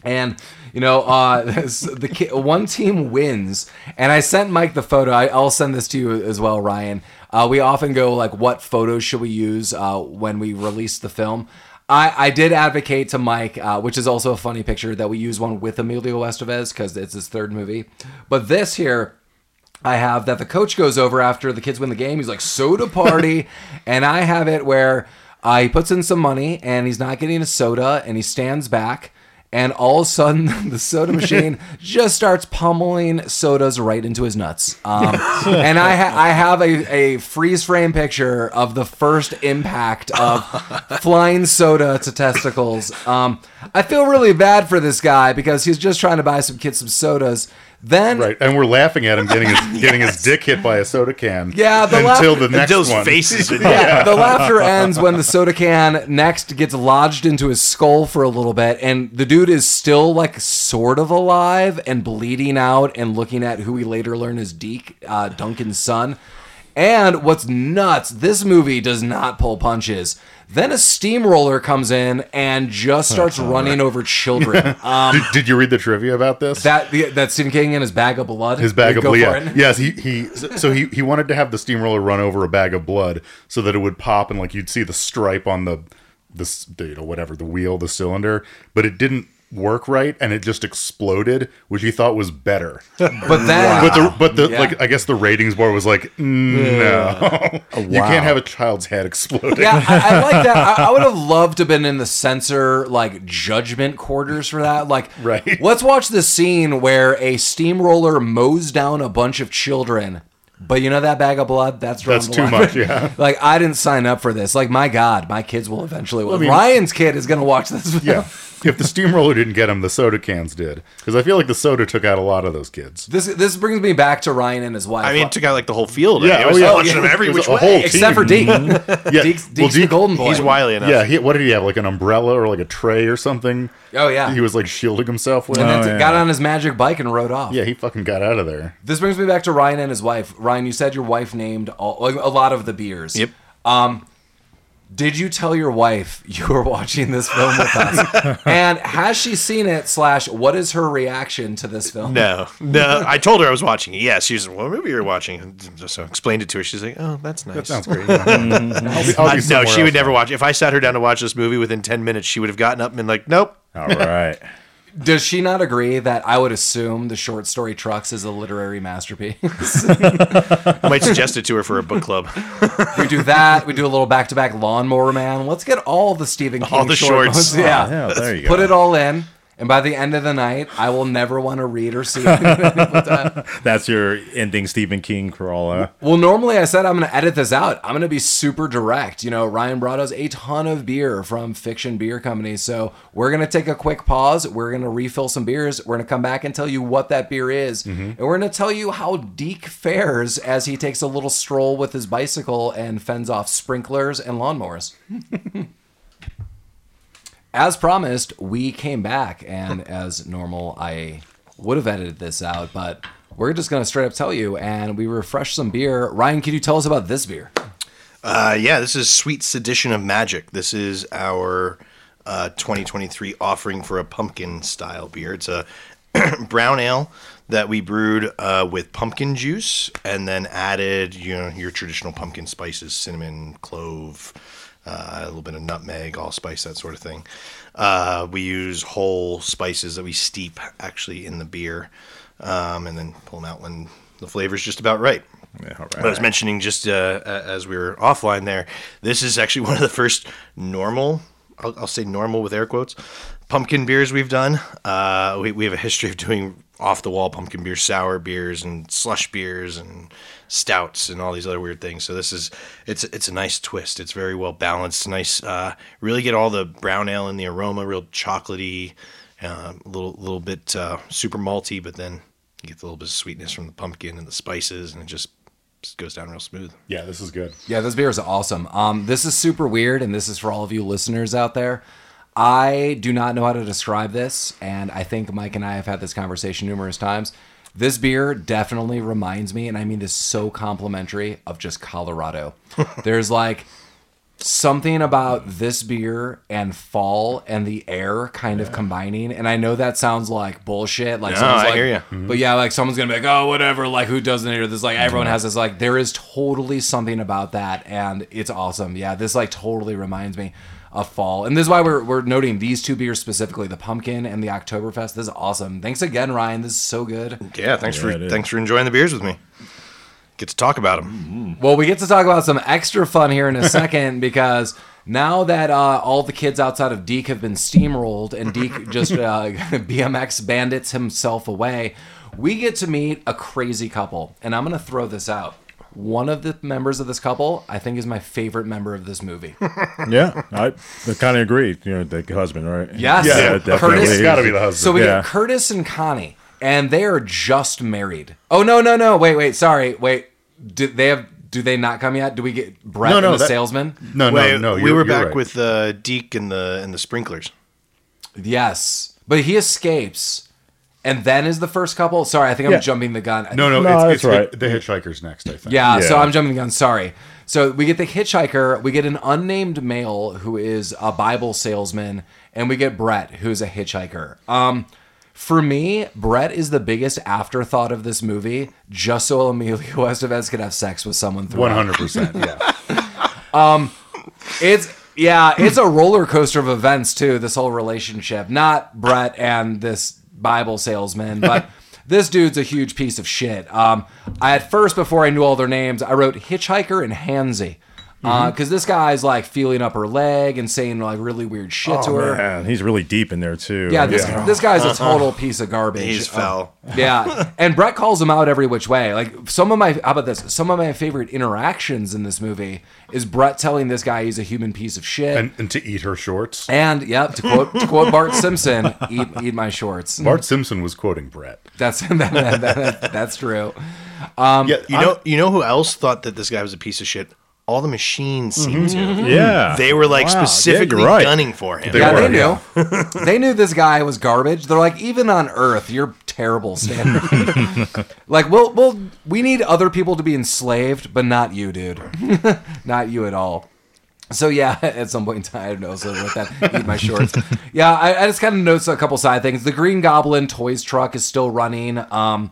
And you know, uh, the ki- one team wins, and I sent Mike the photo. I, I'll send this to you as well, Ryan. Uh, we often go like, what photos should we use uh, when we release the film? I, I did advocate to Mike, uh, which is also a funny picture, that we use one with Emilio Estevez because it's his third movie. But this here, I have that the coach goes over after the kids win the game. He's like soda party, and I have it where uh, he puts in some money and he's not getting a soda, and he stands back, and all of a sudden the soda machine just starts pummeling sodas right into his nuts. Um, and I ha- I have a, a freeze frame picture of the first impact of flying soda to testicles. Um, I feel really bad for this guy because he's just trying to buy some kids some sodas. Then Right, and we're laughing at him getting his getting his dick hit by a soda can. Yeah, the until laugh- the next Until his one. face is yeah, the laughter ends when the soda can next gets lodged into his skull for a little bit, and the dude is still like sort of alive and bleeding out and looking at who we later learn is Deke, uh, Duncan's son. And what's nuts, this movie does not pull punches. Then a steamroller comes in and just starts running over children. Um, Did, did you read the trivia about this? that the, that Stephen King and his bag of blood. his bag of blood. Yeah. Yes, he he. So he he wanted to have the steamroller run over a bag of blood so that it would pop and like you'd see the stripe on the this the, you know whatever the wheel the cylinder, but it didn't work right and it just exploded, which he thought was better. But then But the but the Yeah. like I guess the ratings board was like mm, no, you can't have a child's head exploding. Yeah, I, I like that. I, I would have loved to have been in the censor like judgment quarters for that. Like, Right. Let's watch the scene where a steamroller mows down a bunch of children. But you know that bag of blood? That's That's too line. much, yeah. like I didn't sign up for this. Like my God, my kids will eventually. I mean- Ryan's kid is gonna watch this. Film. Yeah. If the steamroller didn't get him, the soda cans did. Because I feel like the soda took out a lot of those kids. This this brings me back to Ryan and his wife. I mean, it took out like the whole field. Yeah, it was oh, yeah. launching Oh, them yeah. every It which a way. whole except for Deke. Yeah. Deke's, Well, Deke's the Deke- golden boy. He's wily enough. Yeah, he, what did he have? Like an umbrella or like a tray or something? Oh yeah. He was like shielding himself with. and then Oh, t- yeah. got on his magic bike and rode off. yeah, he fucking got out of there. This brings me back to Ryan and his wife. Ryan, you said your wife named all, like, a lot of the beers. Yep. Um, did you tell your wife you were watching this film with us? and has she seen it? Slash, what is her reaction to this film? No, no. I told her I was watching it. Yeah, she was. What movie you're watching? So I explained it to her. She's like, "Oh, that's nice." That sounds great. I'll be, I'll be no, she would never now. watch. If I sat her down to watch this movie within ten minutes, she would have gotten up and been like, "Nope." All right. Does she not agree that I would assume the short story Trucks is a literary masterpiece? I might suggest it to her for a book club. we do that. We do a little back to back Lawnmower Man. Let's get all the Stephen King All the short shorts. ones. Yeah. Ah, yeah, there you Put go. it all in. And by the end of the night, I will never want to read or see anything that. That's your ending Stephen King crawl. Well, normally I said I'm going to edit this out. I'm going to be super direct. You know, Ryan brought us a ton of beer from Fiction Beer Company. So we're going to take a quick pause. We're going to refill some beers. We're going to come back and tell you what that beer is. Mm-hmm. And we're going to tell you how Deke fares as he takes a little stroll with his bicycle and fends off sprinklers and lawnmowers. as promised, we came back. And as normal, I would have edited this out, but we're just going to straight up tell you. And we refreshed some beer. Ryan, can you tell us about this beer? Uh, yeah, this is Sweet Sedition of Magic. This is our uh, 2023 offering for a pumpkin style beer. It's a brown ale that we brewed uh, with pumpkin juice and then added, you know, your traditional pumpkin spices, cinnamon, clove, a little bit of nutmeg, allspice, that sort of thing. Uh, we use whole spices that we steep actually in the beer um, and then pull them out when the flavor is just about right. Yeah, all But I was mentioning just uh, as we were offline there, this is actually one of the first normal, I'll, I'll say normal with air quotes, pumpkin beers we've done. Uh, we, we have a history of doing off the wall pumpkin beers, sour beers, and slush beers, and stouts, and all these other weird things. So this is it's it's a nice twist. It's very well balanced. Nice, uh, really get all the brown ale in the aroma, real chocolatey, uh, a little little bit uh, super malty, but then you get a little bit of sweetness from the pumpkin and the spices, and it just just goes down real smooth. Yeah, this is good. Yeah, this beer is awesome. Um, this is super weird, and this is for all of you listeners out there. I do not know how to describe this, and I think Mike and I have had this conversation numerous times. This beer definitely reminds me, and I mean this so complimentary, of just Colorado. There's like something about this beer and fall and the air kind of combining. And I know that sounds like bullshit. Like No, someone's I like, hear ya. Mm-hmm. But yeah, like someone's gonna be like, oh, whatever. Like who doesn't hear this? Like everyone has this. Like there is totally something about that, and it's awesome. Yeah, this like totally reminds me of fall, and this is why we're we're noting these two beers specifically, the pumpkin and the Oktoberfest. This is awesome. Thanks again, Ryan. This is so good. Yeah, thanks Yeah, for thanks for enjoying the beers with me. Get to talk about them. Well, we get to talk about some extra fun here in a second because now that uh, all the kids outside of Deke have been steamrolled and Deke just uh, BMX bandits himself away, we get to meet a crazy couple. And I'm going to throw this out. One of the members of this couple, I think, is my favorite member of this movie. Yeah, I, I kind of agree. You know, the husband, right? Yes. yeah, Yeah, definitely. Curtis- got to be the husband. So we Yeah. get Curtis and Connie, and they are just married. Oh no, no, no! Wait, wait, sorry, wait. Do they have? Do they not come yet? Do we get Brett No, no, and the that- salesman? no, no, Wait, no. we were back right. with uh, Deke and the and the sprinklers. Yes, but he escapes, and then is the first couple. Sorry, I think I'm Yeah. jumping the gun. No, no, No, it's, that's it's right. the hitchhiker's next. I think. Yeah, so Yeah. I'm jumping the gun. Sorry. So we get the hitchhiker, we get an unnamed male who is a Bible salesman, and we get Brett, who's a hitchhiker. Um, for me, Brett is the biggest afterthought of this movie, just so Emilio Estevez could have sex with someone. one throughout. hundred percent. Yeah. It's yeah, it's a roller coaster of events too. This whole relationship, not Brett and this Bible salesman, but this dude's a huge piece of shit. Um, I, at first, before I knew all their names, I wrote hitchhiker and Hansy. Because this guy's like feeling up her leg and saying like really weird shit to her. Man, he's really deep in there too. Yeah, this this guy's a total piece of garbage. He's Uh, foul. yeah, and Brett calls him out every which way. Like some of my, how about this? Some of my favorite interactions in this movie is Brett telling this guy he's a human piece of shit. And, and to eat her shorts. And yep, to quote to quote Bart Simpson, eat eat my shorts. Bart Simpson was quoting Brett. That's that, that, that- that's true. Um, Yeah, You know, you know who else thought that this guy was a piece of shit? All the machines seemed to. yeah. They were like Wow. Yeah, specifically you're right. gunning for him. They yeah, were, they knew. they knew this guy was garbage. They're like, even on Earth, you're terrible, Stanley. like, we'll, we'll, we need other people to be enslaved, but not you, dude. not you at all. So yeah, at some point in time, I don't know, so with that, eat my shorts. Yeah, I, I just kind of noticed a couple side things. The Green Goblin toys truck is still running. Um,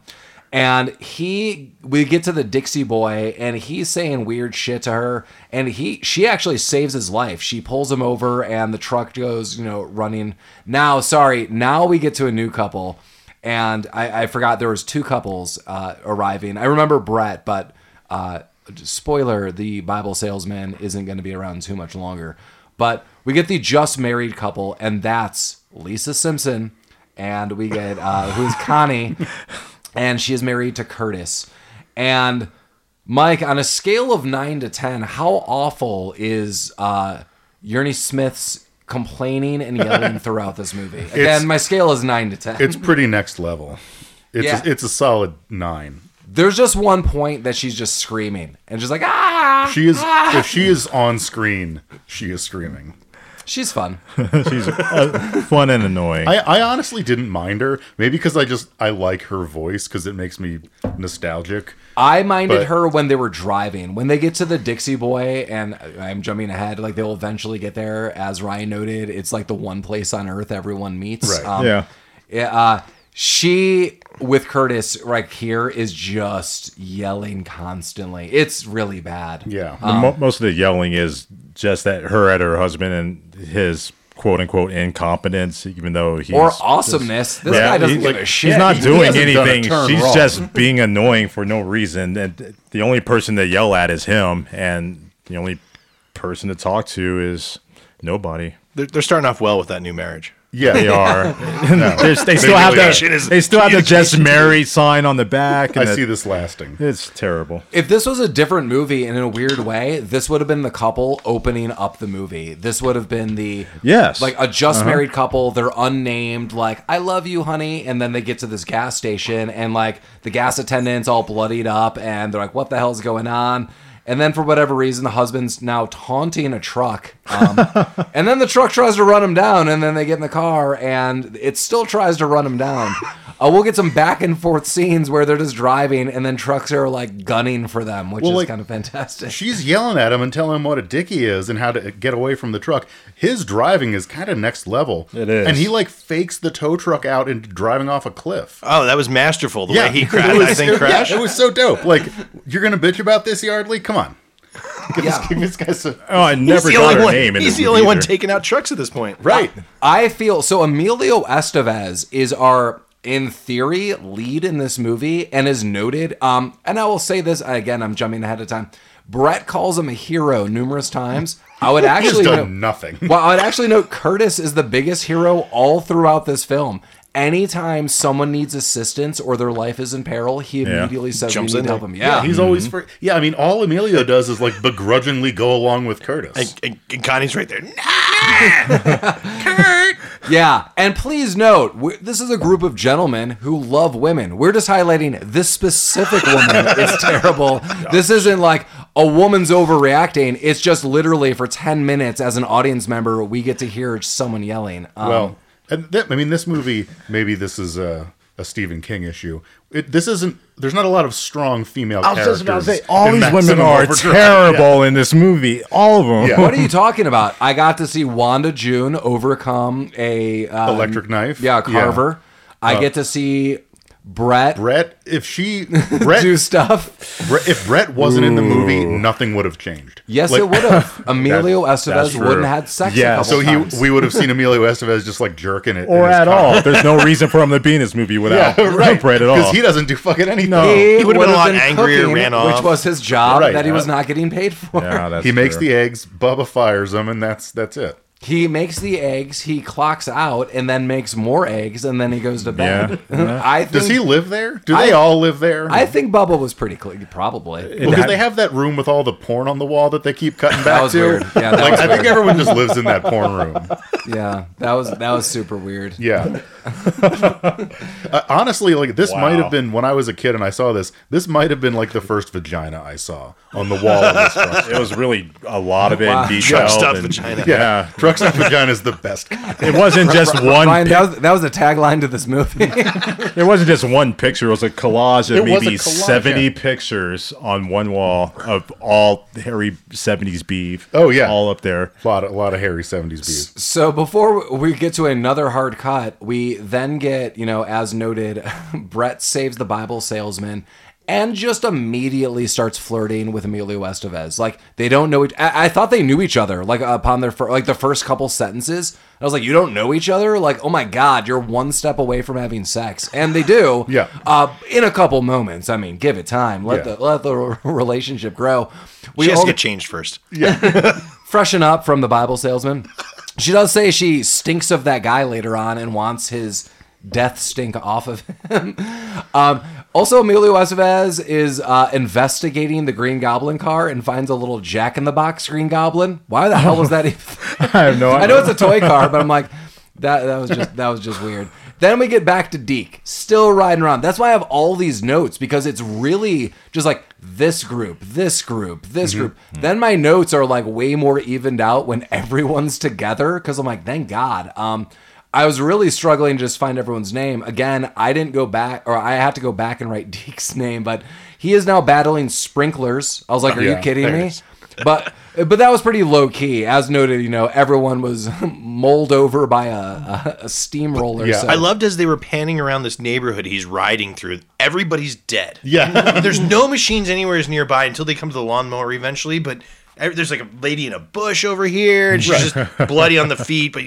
And he, we get to the Dixie boy, and he's saying weird shit to her, and he, she actually saves his life. She pulls him over, and the truck goes, you know, running. Now, sorry, now we get to a new couple, and I, I forgot there was two couples uh, arriving. I remember Brett, but uh, spoiler: the Bible salesman isn't going to be around too much longer. But we get the just married couple, and that's Lisa Simpson, and we get uh, who's Connie, and she is married to Curtis. And Mike, on a scale of nine to ten, how awful is uh, Yeardley Smith's complaining and yelling throughout this movie? Again, my scale is nine to ten. It's pretty next level. It's Yeah. a, it's a solid nine. There's just one point that she's just screaming and she's like ah. She is if she is on screen, she is screaming. She's fun. She's uh, fun and annoying. I, I honestly didn't mind her. Maybe because I just I like her voice because it makes me nostalgic. I minded But- her when they were driving. When they get to the Dixie Boy, and I'm jumping ahead, like they'll eventually get there. As Ryan noted, it's like the one place on Earth everyone meets. Right. Yeah. yeah, Uh, she with Curtis right here is just yelling constantly. It's really bad. Yeah. Um, the mo- most of the yelling is just that her at her husband and his quote unquote incompetence, even though he's Or awesomeness. This Yeah, guy doesn't he- give like, a shit. He's not He doing hasn't done a anything. She's wrong. just being annoying for no reason. And the only person to yell at is him, and the only person to talk to is nobody. They're, they're starting off well with that new marriage. Yeah, They are. There's- they still have really the. are. They still have the just married sign on the back. I the- see this lasting. It's terrible. If this was a different movie and in a weird way, this would have been the couple opening up the movie. This would have been the Yes. like a just uh-huh. married couple. They're unnamed, like "I love you, honey," and then they get to this gas station and like the gas attendant's all bloodied up, and they're like, "What the hell's going on?" And then for whatever reason, the husband's now taunting a truck, um, and then the truck tries to run him down, and then they get in the car, and it still tries to run him down. Uh, we'll get some back and forth scenes where they're just driving, and then trucks are like gunning for them, which Well, is like, kind of fantastic. She's yelling at him and telling him what a dick he is and how to get away from the truck. His driving is kind of next level. It is. And he like fakes the tow truck out into driving off a cliff. Oh, that was masterful. The way he It crashed, was- that thing it- crashed. Yeah, it was so dope. Like, you're gonna bitch about this, Yeardley? Come on. Give Yeah. this, give this guy some. Oh, I He's never the got only her one. name. In He's the movie only one taking out trucks at this point. Right. I feel so. Emilio Estevez is our, in theory, lead in this movie and is noted. Um, and I will say this again. I'm jumping ahead of time. Brett calls him a hero numerous times. I would He's actually done note, nothing. well, I would actually note Curtis is the biggest hero all throughout this film. Anytime someone needs assistance or their life is in peril, he Yeah. immediately says Jumps we in need help there. him. Yeah, Yeah, he's always for. Yeah, I mean, all Emilio does is like begrudgingly go along with Curtis. And, and, and Connie's right there. Kurt. Yeah, and please note, this is a group of gentlemen who love women. We're just highlighting this specific woman is terrible. This isn't like a woman's overreacting. It's just literally for 10 minutes as an audience member, we get to hear someone yelling. Um, Well, and that, I mean, this movie, maybe this is a, a Stephen King issue. It, this isn't. There's not a lot of strong female I was characters. just about to say, all in these women are Overdrive. terrible in this movie. All of them. Yeah. what are you talking about? I got to see Wanda June overcome a uh, Electric knife. Yeah, Carver. I get to see Brett, Brett, if she Brett, do stuff. Brett, if Brett wasn't in the movie, nothing would have changed. Yes, Like- it would have. Emilio that's Estevez wouldn't have had sex. Yeah, a couple So he, times. we would have seen Emilio Estevez just like jerking it, Or at cock. all. There's no reason for him to be in this movie without Yeah, right. Brett at all. Because he doesn't do fucking anything. No. He would've been a have lot angrier, ran off, which was his job Right. that he was not getting paid for. yeah, that's he makes the eggs. Bubba fires them, and that's that's it. He makes the eggs, he clocks out, and then makes more eggs, and then he goes to bed. Yeah. I think, Does he live there? Do I- they all live there? I think Bubba was pretty clean, probably. because they have that room with all the porn on the wall that they keep cutting back was to. weird. Yeah, that like was I think everyone just lives in that porn room. yeah, that was that was super weird. Yeah. Uh, honestly, like this might have been when I was a kid and I saw this. This might have been like the first vagina I saw on the wall of this truck. It was really a lot of it Wow. in detail. Truck stop and- vagina. Yeah, Yeah, truck Ruck's vagina is the best. It wasn't just one. Ryan, pic- that was that was the tagline to this movie. it wasn't just one picture. It was a collage of It maybe collage, seventy yeah. pictures on one wall of all hairy seventies beef. Oh, yeah. all up there. A lot, of, a lot of hairy '70s beef. So before we get to another hard cut, we then get, you know, as noted, Brett saves the Bible salesman and just immediately starts flirting with Emilio Estevez. Like they don't know each I, I thought they knew each other like upon their fir- like the first couple sentences. I was like, you don't know each other? Like, oh my god, you're one step away from having sex. And they do. Yeah. Uh in a couple moments. I mean, give it time. Let Yeah. the let the relationship grow. We She has all- to get changed first. Yeah. freshen up from the Bible salesman. She does say she stinks of that guy later on and wants his death stink off of him. um, also, Emilio Estevez is uh, investigating the Green Goblin car and finds a little Jack in the Box Green Goblin. Why the hell was that? Even? I have no. I know it's a toy car, but I'm like, that that was just that was just weird. Then we get back to Deke, still riding around. That's why I have all these notes because it's really just like this group, this group, this group. Then my notes are like way more evened out when everyone's together because I'm like, thank God. Um, I was really struggling to just find everyone's name. Again, I didn't go back, or I had to go back and write Deke's name, but he is now battling sprinklers. I was like, are Yeah, you kidding me? Is. but but that was pretty low key, as noted. You know, everyone was mulled over by a, a, a steamroller. Yeah. so. I loved as they were panning around this neighborhood he's riding through. Everybody's dead. Yeah. There's no machines anywhere nearby until they come to the lawnmower eventually, but ev- there's like a lady in a bush over here, and she's just bloody on the feet, but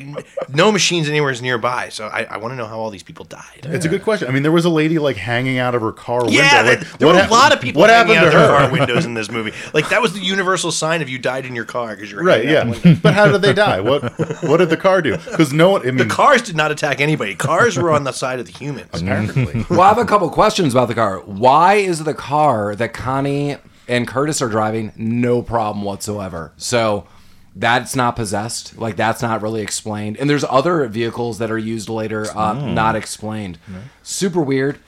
no machines anywhere is nearby. So I, I want to know how all these people died. It's a good question. I mean, there was a lady like hanging out of her car Yeah, window. that- Like, there were what a hap- lot of people What hanging happened out to their her? car windows in this movie. Like that was the universal sign of you died in your car because you're Right. Yeah. but how did they die? What What did the car do? Because no one. I mean, The cars did not attack anybody. Cars were on the side of the humans. apparently. well, I have a couple questions about the car. Why is the car that Connie and Curtis are driving no problem whatsoever? So that's not possessed. Like that's not really explained. And there's other vehicles that are used later, uh, not explained. Super weird.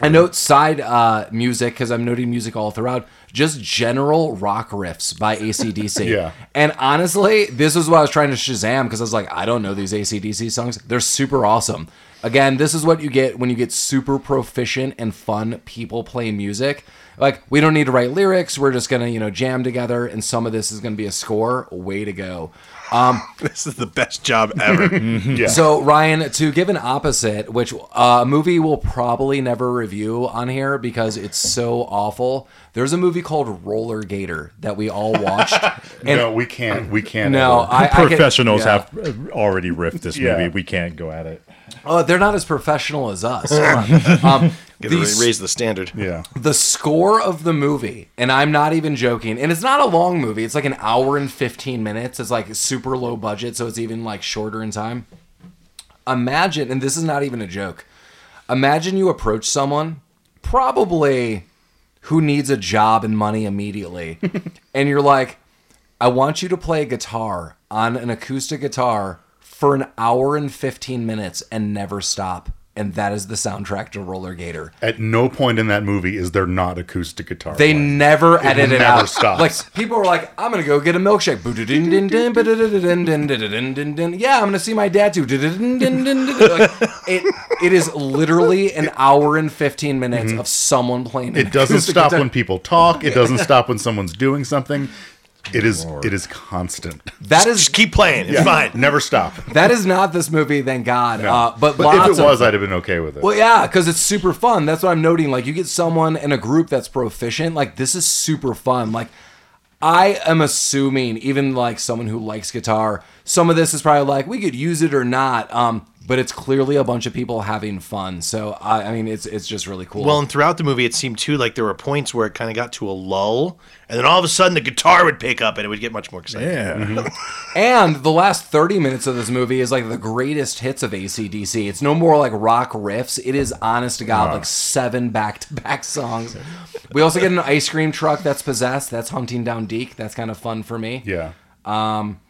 I note side uh, music because I'm noting music all throughout. Just general rock riffs by AC/DC. Yeah. And honestly, this is what I was trying to Shazam because I was like, I don't know these AC/DC songs. They're super awesome. Again, this is what you get when you get super proficient and fun people playing music. Like, we don't need to write lyrics. We're just going to, you know, jam together, and some of this is going to be a score. Way to go. Um, This is the best job ever. Yeah. so Ryan, to give an opposite, which uh, a movie we'll probably never review on here because it's so awful. There's a movie called Roller Gator that we all watched. And no, we can't. We can't. no, ever. I, I can- Professionals yeah. have uh, already riffed this Yeah. movie. We can't go at it. Oh, they're not as professional as us. Come. Um, these- raise the standard. Yeah. the score of the movie, and I'm not even joking, and it's not a long movie. It's like an hour and 15 minutes. It's like super low budget, so it's even like shorter in time. Imagine, and this is not even a joke. Imagine you approach someone, probably who needs a job and money immediately, and you're like, I want you to play guitar on an acoustic guitar for an hour and 15 minutes and never stop. And that is the soundtrack to Roller Gator. At no point in that movie is there not acoustic guitar. They playing. never edit it never out. stops. Like people are like, I'm gonna go get a milkshake. Yeah, I'm gonna see my dad too. Like, it it is literally an hour and 15 minutes of someone playing. Mm-hmm. It doesn't stop guitar. when people talk. It doesn't stop when someone's doing something. It is. It is constant. that is Just keep playing. It's fine. Never stop. that is not this movie. Thank God. Uh, but But lots if it of- was, I'd have been okay with it. Well, yeah, because it's super fun. That's what I'm noting. Like, you get someone in a group that's proficient. Like, this is super fun. Like, I am assuming, even like someone who likes guitar, some of this is probably like we could use it or not. Um, but it's clearly a bunch of people having fun. So I, I mean, it's it's just really cool. Well, and throughout the movie, it seemed too like there were points where it kind of got to a lull, and then all of a sudden the guitar would pick up and it would get much more exciting. Yeah. Mm-hmm. And the last 30 minutes of this movie is like the greatest hits of AC/DC. It's no more like rock riffs. It is honest to God, like seven back to back songs. We also get an ice cream truck that's possessed. That's hunting down Deke. That's kind of fun for me. yeah. Um,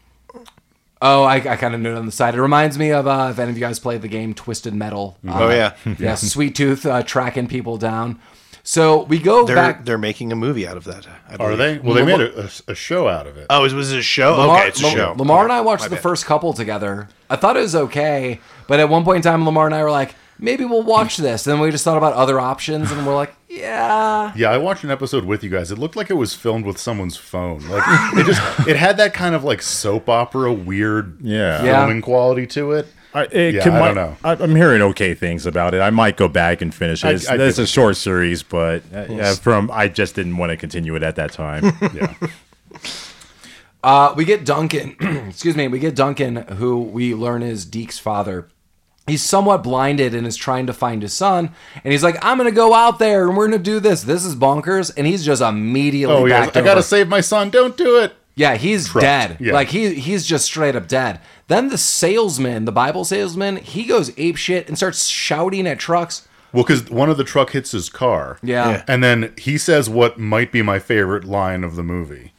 Oh, I, I kind of knew it on the side. It reminds me of uh, if any of you guys played the game Twisted Metal. Uh, Oh yeah. yeah, Sweet Tooth uh, tracking people down. So we go They're back. they're making a movie out of that. I Are they? Well, they made a, a, a show out of it. Oh, it was it a show? Lamar, okay, it's a Lam- show. Lamar and I watched my the bad. first couple together. I thought it was okay, but at one point in time, Lamar and I were like, maybe we'll watch this. And then we just thought about other options, and we're like, yeah. Yeah, I watched an episode with you guys. It looked like it was filmed with someone's phone. Like it just it had that kind of like soap opera weird Yeah. Yeah. filming quality to it. I, it Yeah, could- I might- don't know. I, I'm hearing okay things about it. I might go back and finish it. I- It's, I'd it's give a it- short series, but uh, yeah, from I just didn't want to continue it at that time. Yeah. Uh, we get Duncan, excuse me, we get Duncan, who we learn is Deke's father. He's somewhat blinded and is trying to find his son. And he's like, I'm going to go out there and we're going to do this. This is bonkers. And he's just immediately Oh yeah, I gotta save my son. Don't do it. Yeah, he's dead. Yeah. Like he he's just straight up dead. Then the salesman, the Bible salesman, he goes ape shit and starts shouting at trucks. Well, because one of the truck hits his car. Yeah. Yeah. And then he says what might be my favorite line of the movie.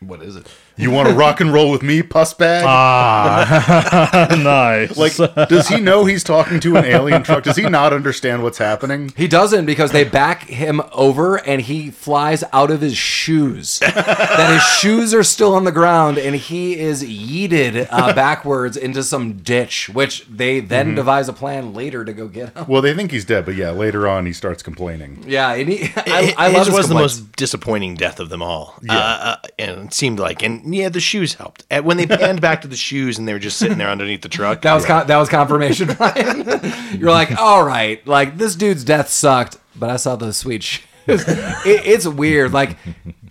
What is it? You want to rock and roll with me, puss bag? Ah, nice. like, does he know he's talking to an alien truck? Does he not understand what's happening? He doesn't because they back him over and he flies out of his shoes. that his shoes are still on the ground and he is yeeted uh, backwards into some ditch, which they then devise a plan later to go get him. Well, they think he's dead, but yeah, later on he starts complaining. Yeah, and he, I, His I love his was the most disappointing death of them all. Yeah, uh, uh, and it seemed like, and yeah, the shoes helped. And when they panned back to the shoes and they were just sitting there underneath the truck. That was con- that was confirmation, Ryan. You're like, all right, like this dude's death sucked, but I saw those sweet shoes. it, it's weird. Like,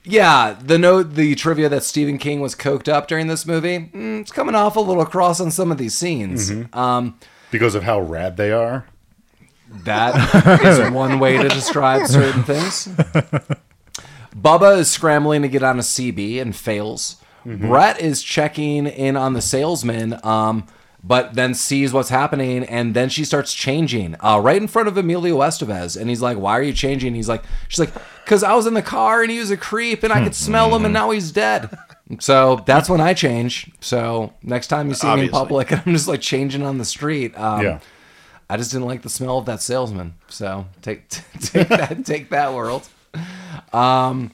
yeah, the note, the trivia that Stephen King was coked up during this movie, mm, it's coming off a little cross on some of these scenes. Um, Because of how rad they are. that is one way to describe certain things. Bubba is scrambling to get on a CB and fails. Brett is checking in on the salesman, um, but then sees what's happening, and then she starts changing uh, right in front of Emilio Estevez, and he's like, "Why are you changing?" He's like, "She's like, because I was in the car and he was a creep, and I could smell him, and now he's dead." So that's when I change. So next time you see me in public, and I'm just like changing on the street. Um, Yeah. I just didn't like the smell of that salesman. So take take that take that world. Um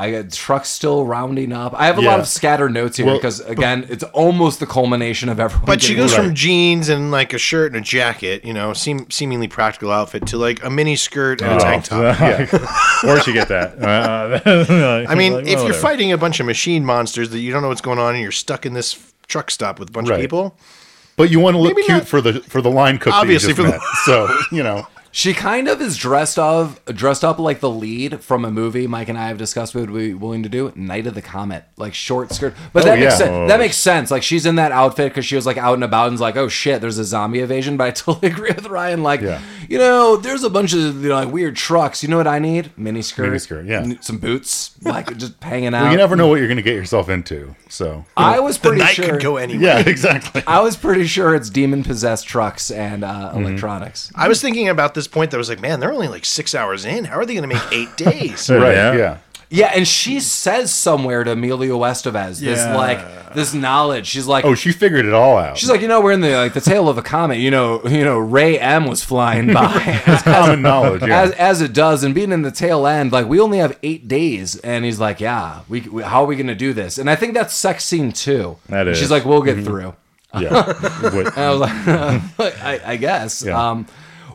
I got trucks still rounding up. I have a lot of scattered notes here Well, because again, it's almost the culmination of everyone. But she getting- goes from jeans and like a shirt and a jacket, you know, seem, seemingly practical outfit, to like a mini skirt and a tank top. Yeah. Where'd you get that? Uh, I mean, like, if you're whatever. fighting a bunch of machine monsters that you don't know what's going on and you're stuck in this truck stop with a bunch Right. of people, But you want to look Maybe cute not- for the for the line cook. Obviously that you for just the- so you know. She kind of is dressed of dressed up like the lead from a movie Mike and I have discussed we would be willing to do, Night of the Comet, like short skirt. But oh, that Oh, makes yeah. sense. That makes sense. Like she's in that outfit because she was like out and about and is like, oh shit, there's a zombie invasion. But I totally agree with Ryan. Like, Yeah. you know, there's a bunch of you know, like weird trucks. You know what I need? Mini skirt, Miniskirt, yeah. n- some boots, like just hanging out. Well, you never know what you're going to get yourself into. So I was the pretty night sure. could go anywhere. yeah, exactly. I was pretty sure it's demon possessed trucks and uh, Mm-hmm. electronics. I was thinking about this point that was like, man, they're only like six hours in. How are they going to make eight days? Right. Yeah. Yeah. Yeah, and she says somewhere to Emilio Estevez this Yeah. like this knowledge. She's like, Oh, she figured it all out. she's like, you know, we're in the like the tail of a comet. You know, you know, Rhea-M was flying by as, common knowledge. Yeah. as as it does, and being in the tail end, like we only have eight days. And he's like, yeah, we, we how are we gonna do this? And I think that's sex scene two. That And She's is. like, we'll get through. yeah. What- And I was like, I, I guess. Yeah. Um,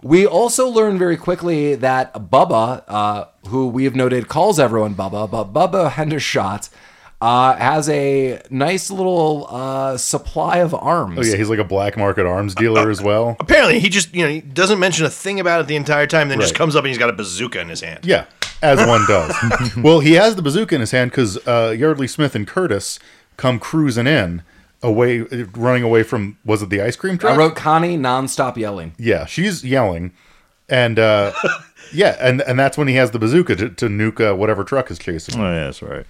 we also learn very quickly that Bubba, uh, who we have noted calls everyone Bubba, but Bubba Hendershot uh, has a nice little uh, supply of arms. Oh yeah, he's like a black market arms dealer as well. Apparently, he just, you know, he doesn't mention a thing about it the entire time, then just Right. comes up and he's got a bazooka in his hand. Yeah, as one does. well, he has the bazooka in his hand because uh, Yeardley Smith and Curtis come cruising in, away, running away from was it the ice cream truck? I wrote Connie nonstop yelling. yeah, she's yelling, and uh, yeah, and and that's when he has the bazooka to, to nuke uh, whatever truck is chasing. him. oh, yeah, that's right.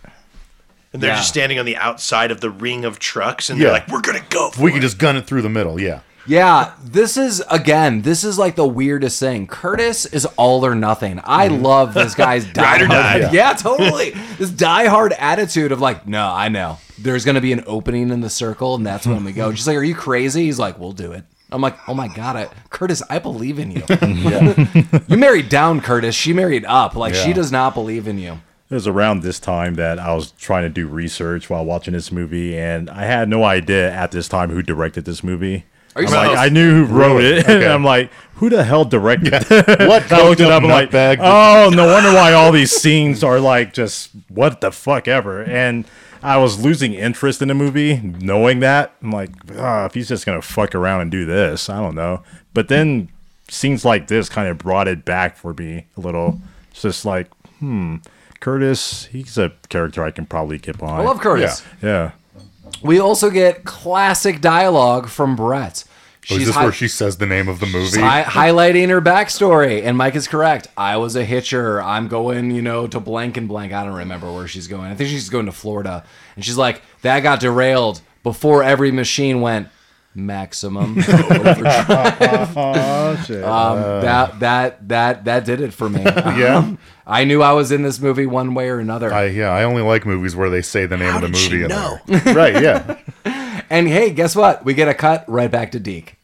And they're Yeah. just standing on the outside of the ring of trucks, and Yeah. they're like, "We're gonna go." For We it. can just gun it through the middle. Yeah, Yeah, this is again. This is like the weirdest thing. Curtis is all or nothing. I love this guy's die Ride or hard- die. Yeah. totally. this diehard attitude of like, no, I know there's gonna be an opening in the circle, and that's when we go. She's like, "Are you crazy?" He's like, "We'll do it." I'm like, oh my god, I, Curtis, I believe in you. you married down, Curtis. She married up. Like she does not believe in you. It was around this time that I was trying to do research while watching this movie, and I had no idea at this time who directed this movie. Are you I'm like. I knew who wrote it, and I'm like, who the hell directed it? What I looked it up. I'm like, like, oh, no wonder why all these scenes are like just what the fuck ever. And I was losing interest in the movie, knowing that. I'm like, ah, if he's just gonna fuck around and do this, I don't know. But then scenes like this kind of brought it back for me a little. It's just like, hmm, Curtis, he's a character I can probably get behind. I love Curtis. Yeah. Yeah. We also get classic dialogue from Brett. Oh, is this hi- where she says the name of the movie? hi- highlighting her backstory, and Mike is correct. I was a hitcher. I'm going, you know, to blank and blank. I don't remember where she's going. I think she's going to Florida, and she's like, "That got derailed before every machine went maximum overdrive." Oh shit. um, that that that that did it for me. yeah. I knew I was in this movie one way or another. I yeah, I only like movies where they say the name How of the she movie in know? right, yeah. And hey, guess what? We get a cut right back to Deke.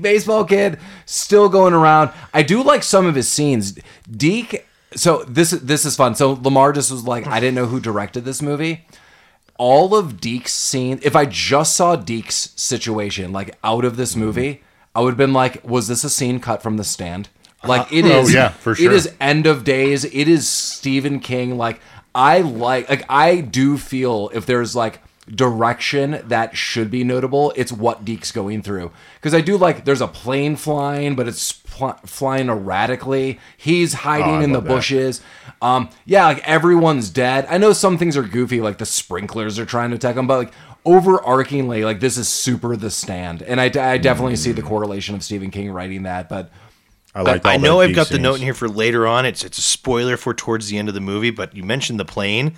Baseball kid still going around. I do like some of his scenes. Deke. So this this is fun. So Lamar just was like, I didn't know who directed this movie. All of Deke's scenes. If I just saw Deke's situation like out of this movie, I would have been like, was this a scene cut from The Stand? Like uh, it oh, is. Oh, yeah, for sure. is end of days. It is Stephen King. Like I like like I do feel if there's like direction that should be notable, it's what Deke's going through. Because I do like there's a plane flying, but it's pl- flying erratically. He's hiding Oh, in the that. bushes. Um, yeah, like everyone's dead. I know some things are goofy, like the sprinklers are trying to attack them, but like overarchingly, like this is super the stand. And I, I definitely see the correlation of Stephen King writing that, but. I like. I know I've deep got the note in here for later on. It's it's a spoiler for towards the end of the movie, but you mentioned the plane.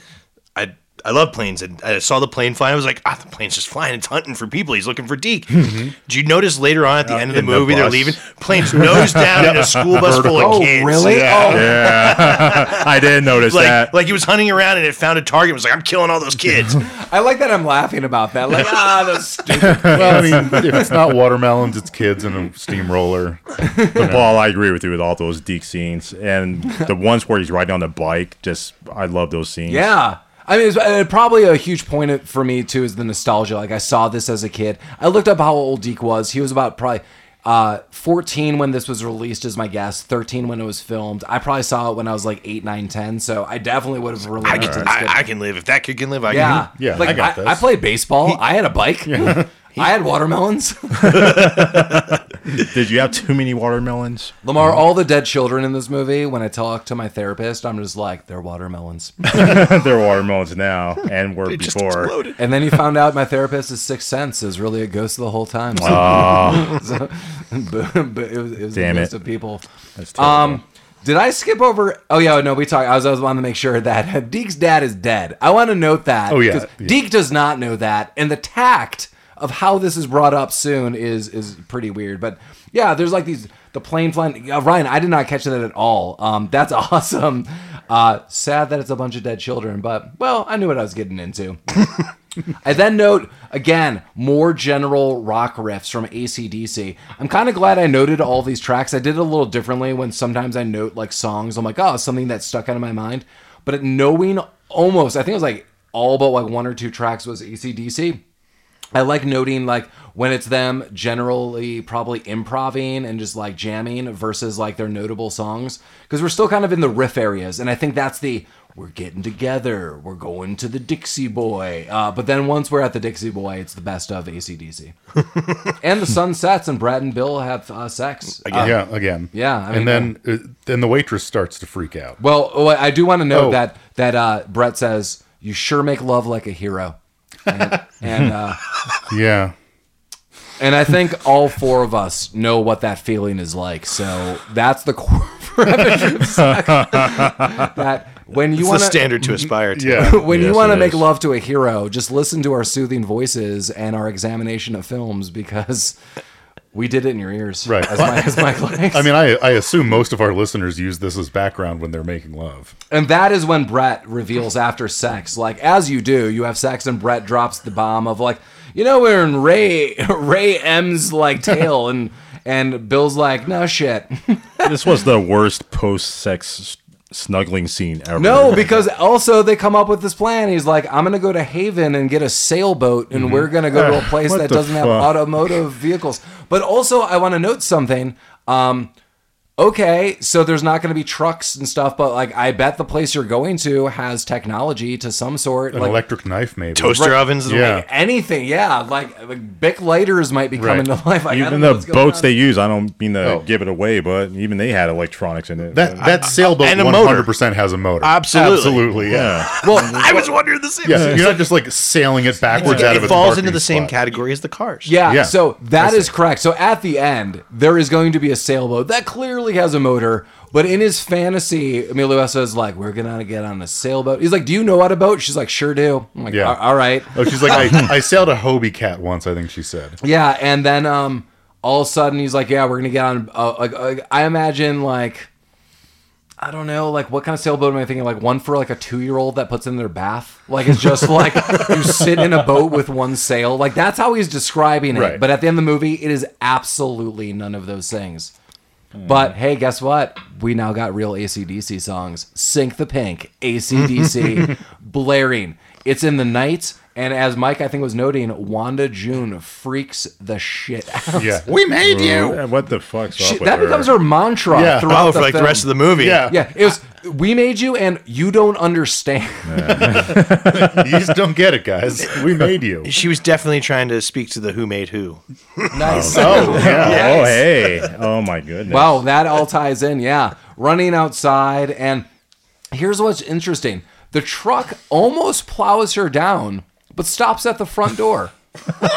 I I love planes, and I saw the plane flying. I was like, ah, the plane's just flying. It's hunting for people. He's looking for Deke. Did you notice later on at the Uh, end of the in the movie they're leaving? Plane's nose down in a school bus full of kids. Oh, kids. really? Yeah. Oh, Yeah, I didn't notice Like, that. like he was hunting around and it found a target. and Was like, I'm killing all those kids. I like that I'm laughing about that. Like, ah, those stupid. Well, I mean, if it's not watermelons, it's kids and a steamroller. The ball, I agree with you with all those Deke scenes, and the ones where he's riding on the bike. Just, I love those scenes. Yeah. I mean, it's uh, probably a huge point for me too is the nostalgia. Like I saw this as a kid. I looked up how old Deke was. He was about probably uh, 14 when this was released, is my guess. 13 when it was filmed. I probably saw it when I was like 8, 9, 10. So I definitely would have I related can, to this kid. I, I can live. If that kid can live, I yeah, can. Yeah, Like I got I, this. I played baseball. I had a bike. I had watermelons. Did you have too many watermelons? Lamar, all the dead children in this movie. When I talk to my therapist, I'm just like, they're watermelons. They're watermelons now, and were It just before. exploded. And then you found out my therapist's sixth sense is really a ghost the whole time. So, so- but, but it was, it was Damn a it. ghost of people. That's terrible. Um, did I skip over? Oh yeah, no, we talked. I was, I was wanting to make sure that Deke's dad is dead. I want to note that. Oh, yeah, 'cause yeah. Deke does not know that, and the tact of how this is brought up soon is is pretty weird. But yeah, there's like these the plane flying. Uh, Ryan, I did not catch that at all. Um, that's awesome. Uh, sad that it's a bunch of dead children, but well, I knew what I was getting into. I then note again more general rock riffs from AC/DC. I'm kind of glad I noted all these tracks. I did it a little differently when sometimes I note like songs. I'm like, oh, something that stuck out of my mind. But knowing almost, I think it was like all but like one or two tracks was AC/DC. I like noting like when it's them generally probably improving and just like jamming versus like their notable songs because we're still kind of in the riff areas and I think that's the we're getting together we're going to the Dixie Boy uh, but then once we're at the Dixie Boy it's the best of AC/DC and the sun sets and Brad and Bill have uh, sex Uh, yeah, again. yeah, I mean, and then uh, then the waitress starts to freak out. well oh, I do want to note Oh. that that uh, Brett says you sure make love like a hero and, and uh, Yeah. And I think all four of us know what that feeling is like. So that's the core premise of sex. that when you want the to standard to aspire to. Yeah. when you want to make is. love to a hero, just listen to our soothing voices and our examination of films because we did it in your ears. Right. As, my, as Mike likes. I mean, I, I assume most of our listeners use this as background when they're making love. And that is when Brett reveals after sex, like as you do, you have sex and Brett drops the bomb of like, you know, we're in Ray Rhea-M's like tail, and and Bill's like, no shit. This was the worst post-sex snuggling scene ever. No, because also they come up with this plan. He's like, I'm gonna go to Haven and get a sailboat, and we're gonna go to a place that doesn't have automotive vehicles. But also, I want to note something. Um, okay, so there's not going to be trucks and stuff, but like, I bet the place you're going to has technology to some sort. An like, electric knife, maybe. Toaster ovens. Yeah. anything, yeah. Like, like Bic lighters might be coming Right. to life. Like, I even don't know the what's going boats on. they use, I don't mean to Oh. give it away, but even they had electronics in it. That that sailboat and a one motor. hundred percent has a motor. Absolutely. absolutely, yeah. yeah. Well, I was wondering the same. Yeah, you're not just like sailing it backwards out of the harbor. It its falls parking into the same spot. category as the cars. Yeah, Yeah. so that I is see. correct. So at the end, there is going to be a sailboat that clearly has a motor, but in his fantasy, Emilio Estevez is like, "We're gonna get on a sailboat." He's like, "Do you know how to boat?" She's like, "Sure do." I'm like, Yeah. "All- "All right." Oh, she's like, I, I sailed a Hobie cat once. I think she said. Yeah, and then um, all of a sudden he's like, "Yeah, we're gonna get on." Uh, like, uh, I imagine like. I don't know, like what kind of sailboat am I thinking? Like one for like a two year old that puts in their bath? Like it's just like you sit in a boat with one sail. Like that's how he's describing it. Right. But at the end of the movie, it is absolutely none of those things. But hey, guess what? We now got real AC/DC songs. Sink the Pink, AC/DC, blaring. It's in the night. And as Mike, I think, was noting, Wanda June freaks the shit out. Yeah, we made you. Yeah, what the fuck's She- up with that her? becomes her mantra Yeah. throughout Oh, for the like the rest of the movie. Yeah, Yeah, it was. We made you, and you don't understand. you just don't get it, guys. We made you. She was definitely trying to speak to the who made who. nice. Oh, oh yeah. Oh, hey. Oh, my goodness. Wow, that all ties in. Yeah, running outside, and here's what's interesting: the truck almost plows her down, but stops at the front door.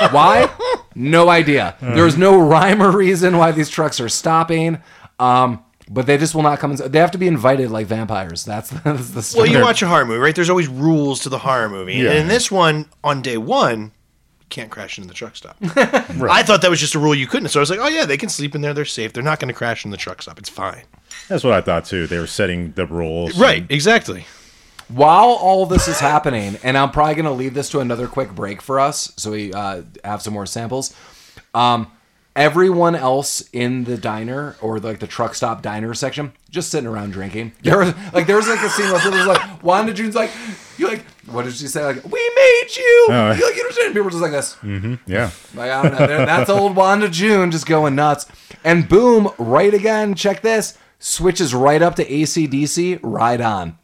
why? No idea. There's no rhyme or reason why these trucks are stopping. Um, but they just will not come. In, they have to be invited like vampires. That's, that's the Well, you watch a horror movie, right? There's always rules to the horror movie. Yeah. And in this one, on day one, can't crash into the truck stop. I thought that was just a rule you couldn't. So I was like, oh, yeah, they can sleep in there. They're safe. They're not going to crash in the truck stop. It's fine. That's what I thought, too. They were setting the rules. Right. Exactly. While all this is happening, and I'm probably going to leave this to another quick break for us, so we uh, have some more samples. Um, everyone else in the diner or like the truck stop diner section just sitting around drinking. There was like there was like a scene where people was like Wanda June's like you like what did she say like we made you Oh. you like you understand people were just like this Yeah. like I don't know that's old Wanda June just going nuts and boom right again check this switches right up to AC/DC right on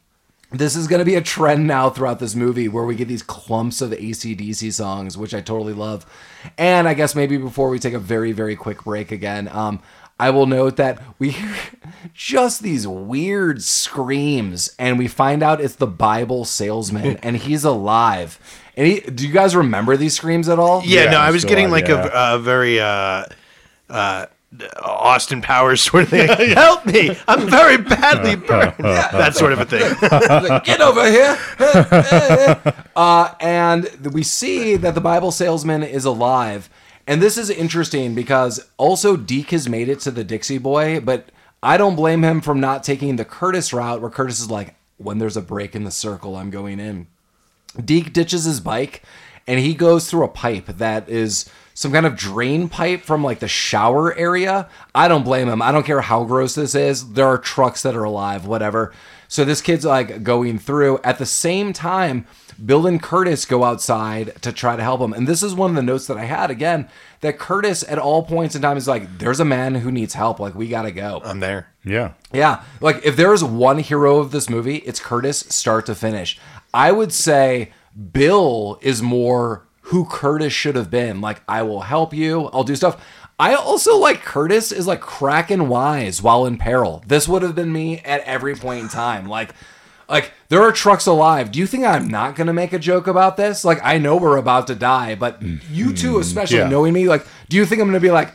this is going to be a trend now throughout this movie where we get these clumps of AC/DC songs, which I totally love. And I guess maybe before we take a very, very quick break again, um, I will note that we hear just these weird screams, and we find out it's the Bible salesman, and he's alive. And he, do you guys remember these screams at all? Yeah, Yeah, no, I was getting on, like yeah. a, a very uh, uh, Austin Powers sort of thing. Help me! I'm very badly burned. that sort of a thing. Like, get over here. uh, and we see that the Bible salesman is alive. And this is interesting because also Deke has made it to the Dixie Boy, but I don't blame him from not taking the Curtis route where Curtis is like, when there's a break in the circle, I'm going in. Deke ditches his bike and he goes through a pipe that is some kind of drain pipe from like the shower area. I don't blame him. I don't care how gross this is. There are trucks that are alive, whatever. So this kid's like going through. At the same time, Bill and Curtis go outside to try to help him. And this is one of the notes that I had again that Curtis at all points in time is like, there's a man who needs help. Like, we got to go. I'm there. Yeah. Yeah, like if there is one hero of this movie, it's Curtis, start to finish. I would say Bill is more who Curtis should have been. Like, I will help you, I'll do stuff. I also like Curtis is like cracking wise while in peril. This would have been me at every point in time. Like, like there are trucks alive. Do you think I'm not gonna make a joke about this? Like, I know we're about to die, but you two, mm-hmm. especially Yeah. knowing me, like, do you think I'm gonna be like,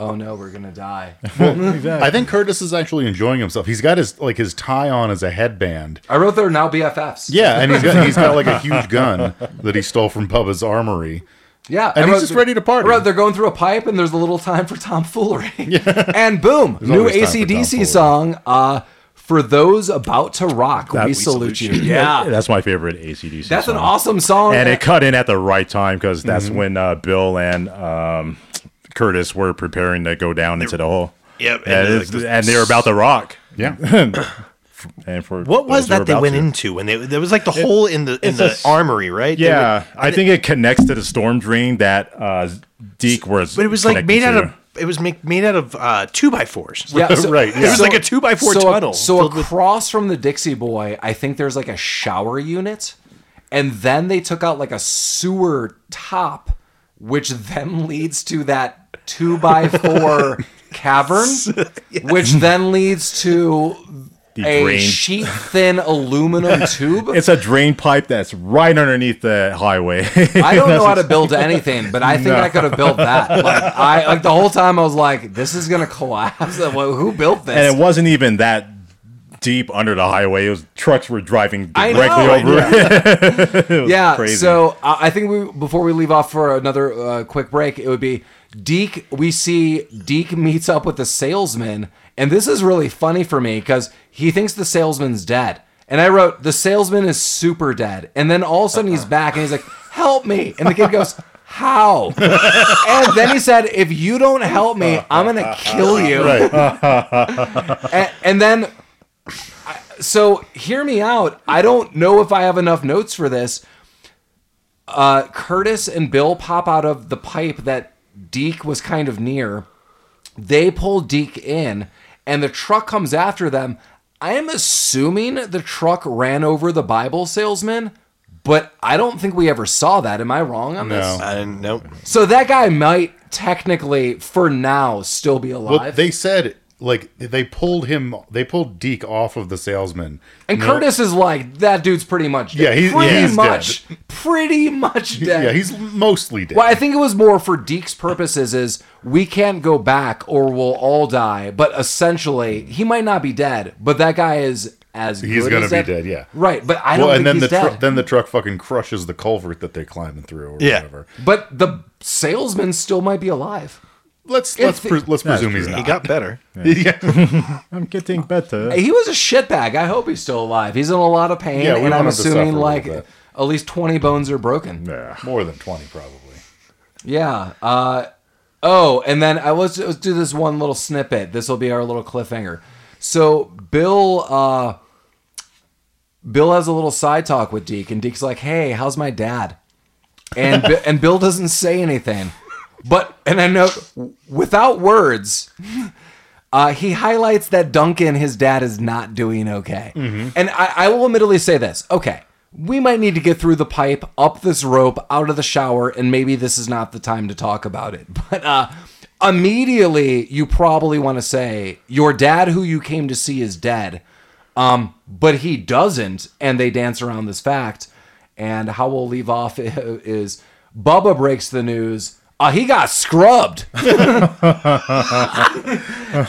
oh no, we're gonna die? I think Curtis is actually enjoying himself. He's got his like his tie on as a headband. I wrote they're now BFFs. Yeah, and he's got he's got like a huge gun that he stole from Bubba's armory. Yeah, And I he's just ready to party. I wrote they're going through a pipe, and there's a little time for tomfoolery. and boom, new always time AC/DC song. Uh, For those about to rock, That- we we salute salute you. you. Yeah. That's my favorite AC/DC. Song. That's an awesome song. and it cut in at the right time because that's Mm-hmm. when uh, Bill and um, Curtis were preparing to go down into the hole. Yep, and, and they're it's- like the- and they were about to rock. Yeah. And for What was those who were that they went to- into when they there was like the hole in the in the a s- armory, right? Yeah, were- I think it connects to the storm drain that uh, Deke was. but it was like connecting made out to. of it was make, made out of uh, two by fours. Yeah, Right, It was like a two by four so, tunnel. So filled with- across from the Dixie Boy, I think there's like a shower unit, and then they took out like a sewer top, which then leads to that two by four cavern, which then leads to The a drain. sheet thin aluminum tube. It's a drain pipe that's right underneath the highway. I don't know how to build anything, but I think No. I could have built that. Like I like the whole time I was like, this is gonna collapse. Well, Who built this? and it wasn't even that deep under the highway. It was trucks were driving directly know, over it. yeah. crazy. So uh, I think we before we leave off for another uh, quick break, it would be Deke. We see Deke meets up with the salesman, and this is really funny for me because he thinks the salesman's dead. And I wrote the salesman is super dead, and then all of a sudden he's back and he's like, "Help me!" And the kid goes. How? and then he said, "If you don't help me, I'm gonna kill you." and, and then so hear me out. I don't know if I have enough notes for this. Uh, Curtis and Bill pop out of the pipe that Deke was kind of near. They pull Deke in, and the truck comes after them. I am assuming the truck ran over the Bible salesman, but I don't think we ever saw that. Am I wrong on this? No. I didn't know. So that guy might technically, for now, still be alive. Well, they said like they pulled him. They pulled Deke off of the salesman. and No- Curtis is like, that dude's pretty much dead. Yeah, he's- pretty yeah, he's much, pretty much dead. Yeah, he's mostly dead. Well, I think it was more for Deke's purposes is we can't go back or we'll all die. But essentially, he might not be dead, but that guy is as He's good gonna as be dead. dead, yeah. Right, but I don't well, think and then he's the dead. tru- then the truck fucking crushes the culvert that they're climbing through or Yeah. whatever. but the salesman still might be alive. Let's let's pre- let's presume he's true. He got better. yeah. I'm getting better. He was a shitbag. I hope he's still alive. He's in a lot of pain, Yeah, we and I'm him to suffer a assuming little like bit. at least 20 bones are broken. Yeah. More than twenty probably. Yeah. Uh, oh, and then I let's, let's do this one little snippet. This will be our little cliffhanger. So Bill, uh, Bill has a little side talk with Deke, and Deke's like, "Hey, how's my dad?" And Bi- and Bill doesn't say anything, but and I note without words. Uh, he highlights that Duncan, his dad, is not doing okay. And I, I will admittedly say this. Okay, we might need to get through the pipe, up this rope, out of the shower, and maybe this is not the time to talk about it. But uh, immediately, you probably want to say, Your dad, who you came to see, is dead. Um, but he doesn't, and they dance around this fact. And how we'll leave off is Bubba breaks the news. Uh, he got scrubbed.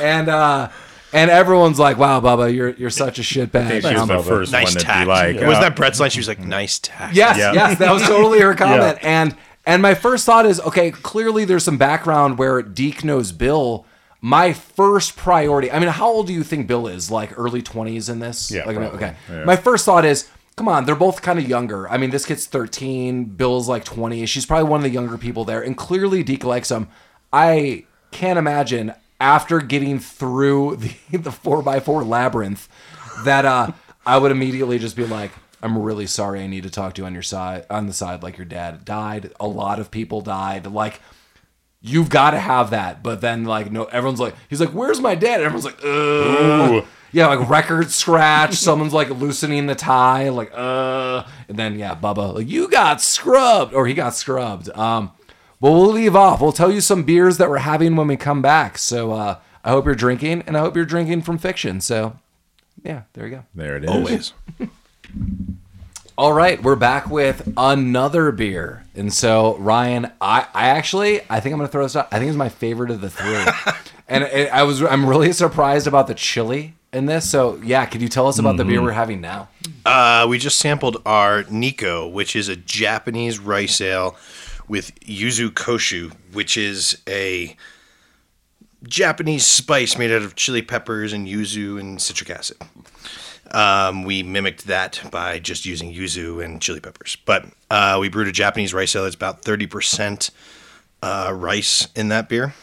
and uh and everyone's like, "Wow, Bubba, you're you're such a shitbag." She was the first Nice one to tact. be like, was uh, that Brett's line? She was like, "Nice tact." yes, Yeah. yes, that was totally her comment. And and my first thought is, okay, clearly there's some background where Deke knows Bill. My first priority. I mean, how old do you think Bill is? Like early twenties in this? Yeah, Like, probably. okay. My first thought is, come on, they're both kind of younger. I mean, this kid's 13, Bill's like 20. She's probably one of the younger people there, and clearly Deke likes him. I can't imagine after getting through the the four by four labyrinth that uh I would immediately just be like, I'm really sorry. I need to talk to you on your side, on the side. Like your dad died. A lot of people died. Like you've got to have that. But then like no, everyone's like, he's like, where's my dad? And everyone's like, Ugh. Ooh. Yeah, like record scratch. Someone's like loosening the tie. Like uh, and then yeah, Bubba, like you got scrubbed or he got scrubbed. Um, but we'll leave off. We'll tell you some beers that we're having when we come back. So uh, I hope you're drinking, and I hope you're drinking from fiction. So yeah, there you go. there it is. Always. All right, we're back with another beer. And so, Ryan, I, I actually, I think I'm going to throw this out. I think it's my favorite of the three. and it, I was, I'm really surprised about the chili in this. So, yeah, could you tell us about the beer we're having now? Uh, we just sampled our Neko, which is a Japanese rice ale with yuzu koshu, which is a Japanese spice made out of chili peppers and yuzu and citric acid. Um, we mimicked that by just using yuzu and chili peppers. But uh, we brewed a Japanese rice ale. It's about 30% uh, rice in that beer.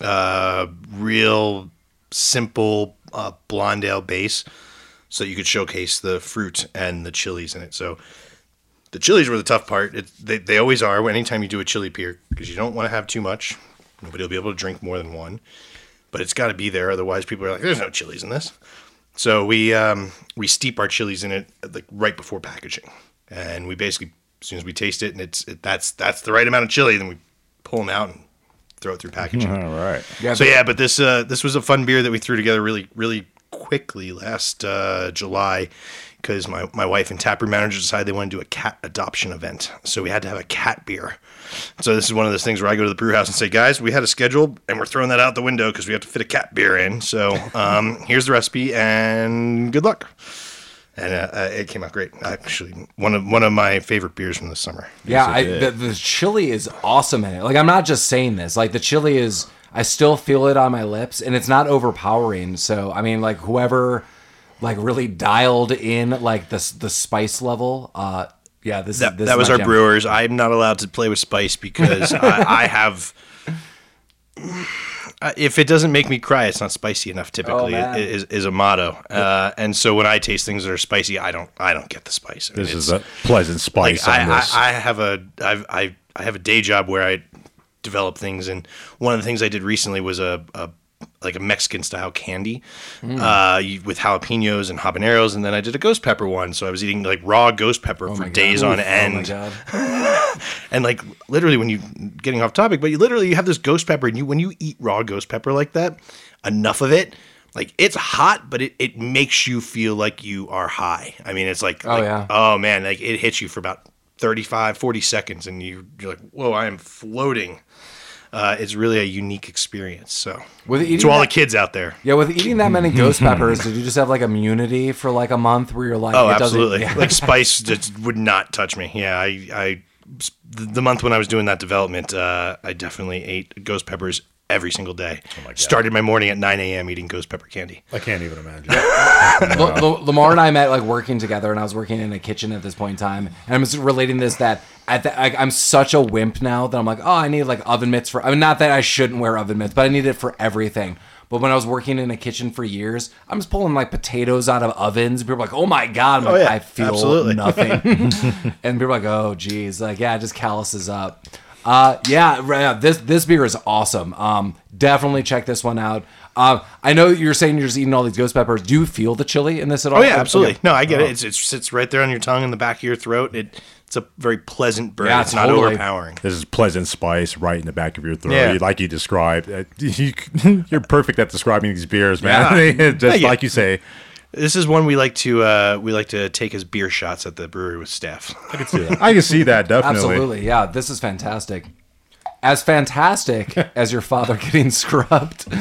Uh, real simple uh, blonde ale base so you could showcase the fruit and the chilies in it. So the chilies were the tough part. It, they, they always are anytime you do a chili beer because you don't want to have too much. Nobody will be able to drink more than one, but it's got to be there. Otherwise, people are like, "There's no chilies in this." So we um, we steep our chilies in it like right before packaging, and we basically as soon as we taste it and it's it, that's that's the right amount of chili, then we pull them out and throw it through packaging. All right. Yeah, So yeah, but this uh, this was a fun beer that we threw together really really quickly last uh, July because my, my wife and taproom manager decided they wanted to do a cat adoption event. So we had to have a cat beer. So this is one of those things where I go to the brew house and say, guys, we had a schedule and we're throwing that out the window because we have to fit a cat beer in. So um, here's the recipe and good luck. And uh, uh, it came out great. Actually, one of one of my favorite beers from this summer. Yeah, I, the, the chili is awesome in it. Like I'm not just saying this. Like the chili is, I still feel it on my lips, and it's not overpowering. So I mean, like whoever, like really dialed in like the the spice level. Uh, yeah, this That, is this that is was our jam. brewers. I'm not allowed to play with spice because I, I have. If it doesn't make me cry, it's not spicy enough. Typically, Oh, is, is a motto. Uh, and so when I taste things that are spicy, I don't I don't get the spice. I mean, This is a pleasant spice like, on I, this. I, I have a I've, I I have a day job where I develop things, and one of the things I did recently was a, a like a Mexican style candy uh, with jalapenos and habaneros, and then I did a ghost pepper one. So I was eating like raw ghost pepper for Oh God. days on end, Oh my god. and like literally when you getting off topic, but you literally you have this ghost pepper, and you when you eat raw ghost pepper like that, enough of it. Like it's hot, but it, it makes you feel like you are high. I mean, it's like, Oh, like, yeah. oh man, like it hits you for about 35, 40 seconds, and you, you're like, whoa, I am floating. Uh, it's really a unique experience. So, With eating to all the kids out there, Yeah, with eating that many ghost peppers, did you just have like immunity for like a month where you're like, oh, it doesn't- absolutely, Yeah. like spice just would not touch me. Yeah, I, I, the month when I was doing that development, uh, I definitely ate ghost peppers every single day. Oh Started my morning at 9 a.m. eating ghost pepper candy. I can't even imagine. L- L- Lamar and I met like working together, and I was working in a kitchen at this point in time. And I'm just relating this that at the, I, I'm such a wimp now that I'm like, oh, I need like oven mitts for. I mean, not that I shouldn't wear oven mitts, but I need it for everything. But when I was working in a kitchen for years, I'm just pulling like potatoes out of ovens. People are like, "Oh my god!" I'm oh, like, yeah, I feel absolutely. nothing. and people are like, "Oh, geez, like yeah, it just calluses up." Uh, yeah, right, yeah, this this beer is awesome. Um, definitely check this one out. Uh, I know you're saying you're just eating all these ghost peppers. Do you feel the chili in this at all? Oh yeah, absolutely. Okay. No, I get it. It's, it sits right there on your tongue in the back of your throat. It it's a very pleasant burn. Yeah, it's not totally. overpowering. This is pleasant spice right in the back of your throat, Yeah. like you described. Uh, You, you're perfect at describing these beers, man. Just Thank you. like you say. This is one we like to uh, we like to take as beer shots at the brewery with staff. I can see that. I can see that definitely. Absolutely, yeah. This is fantastic. As fantastic as your father getting scrubbed,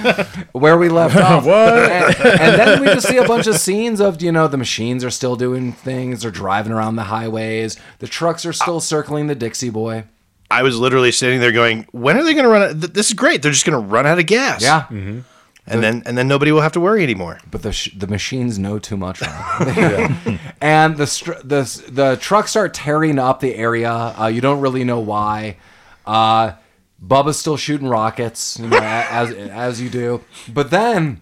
where we left off. What? And, and then we just see a bunch of scenes of you know the machines are still doing things. They're driving around the highways. The trucks are still circling the Dixie Boy. I was literally sitting there going, "When are they going to run? Out? th- This is great. They're just going to run out of gas. Yeah, and then and then nobody will have to worry anymore. but the sh- the machines know too much. now. and the str- the the trucks start tearing up the area. Uh, you don't really know why. Uh, Bubba's still shooting rockets, you know, as as you do. But then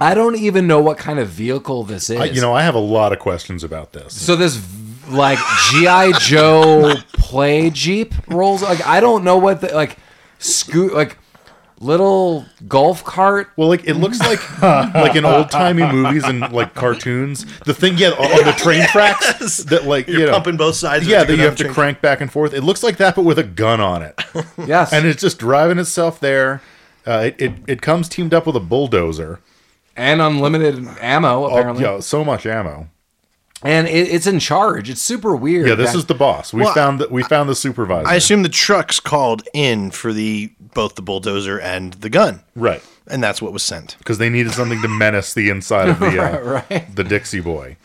I don't even know what kind of vehicle this is. I, you know, I have a lot of questions about this. so this like GI Joe play Jeep rolls. Like I don't know what the like scoot like little golf cart. Well, like it looks like like in old timey movies and like cartoons. The thing, yeah, on the train tracks that like You're you know, pumping both sides. Yeah, that you have to train. crank back and forth. It looks like that, but with a gun on it, Yes, and it's just driving itself there. Uh, it, it it comes teamed up with a bulldozer. and unlimited ammo Oh, apparently. yeah, so much ammo. And it, it's in charge. It's super weird. Yeah, this that- is the boss. We Well, found that we found the supervisor. I assume the trucks called in for the both the bulldozer and the gun, right and that's what was sent. because they needed something to menace the inside of the uh, right. the Dixie boy.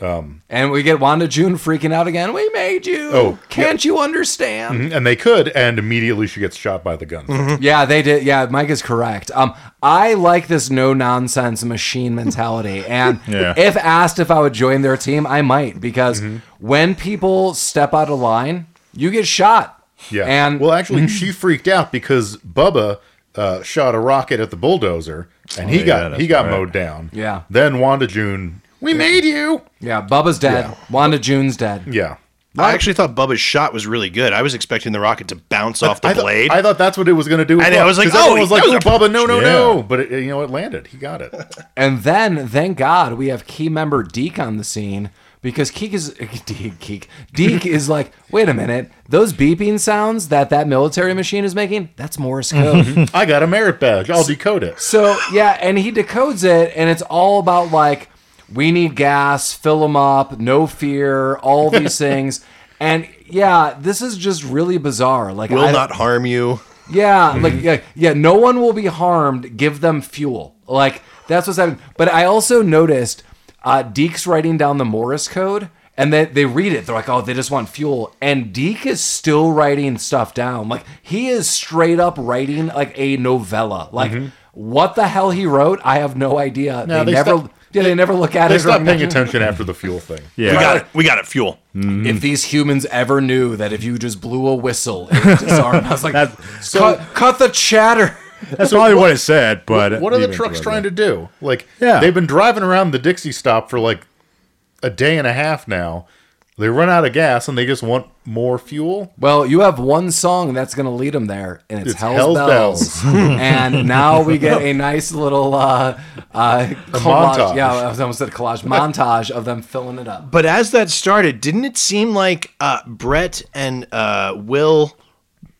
And we get Wanda June freaking out again. We made you. Oh, can't you understand? and they could, and immediately she gets shot by the gun. Mm-hmm. Yeah, they did. Yeah, Mike is correct. Um, I like this no nonsense machine mentality, and Yeah. if asked if I would join their team, I might because when people step out of line, you get shot. Yeah. and well, actually, she freaked out because Bubba uh, shot a rocket at the bulldozer, and he Oh, yeah, got he got right. mowed down. Yeah. Then Wanda June, we made you. yeah, Bubba's dead. Yeah. Wanda June's dead. Yeah. I actually thought Bubba's shot was really good. I was expecting the rocket to bounce off the I thought- blade. I thought that's what it was going to do. as And I well, was like, 'cause everyone oh, was like, that oh, Bubba, no, no, Yeah. no. But it, you know, it landed. He got it. And then, thank God, we have key member Deke on the scene because Keek is Deke. Keek, Deke is like, wait a minute, those beeping sounds that that military machine is making, that's Morse code. I got a merit badge. I'll decode it. so yeah, and he decodes it, and it's all about like, we need gas, fill them up, no fear, all these things. And yeah, this is just really bizarre. Like, Will I- not harm you. yeah, Mm-hmm. like yeah, yeah, no one will be harmed. Give them fuel. Like that's what's happening. But I also noticed uh, Deke's writing down the Morse code, and they they read it. They're like, oh, they just want fuel. And Deke is still writing stuff down. Like he is straight up writing like a novella. Like what the hell he wrote, I have no idea. Mm-hmm. No, they, they never. stopped- yeah, they never look at it. They it. or stopped paying mention- attention after the fuel thing. Yeah. We got it. We got it. Fuel. Mm-hmm. If these humans ever knew that if you just blew a whistle, it would disarm. I was like, That's- cut, cut the chatter. That's probably what it said, but What are the trucks trying to do? Like, Yeah. they've been driving around the Dixie stop for like a day and a half now. They run out of gas and they just want more fuel. Well, you have one song that's going to lead them there, and it's, It's Hell's, Hell's Bells. and now we get a nice little uh, uh, collage. montage. Yeah, I was almost said collage montage of them filling it up. But as that started, didn't it seem like uh, Brett and uh, Will,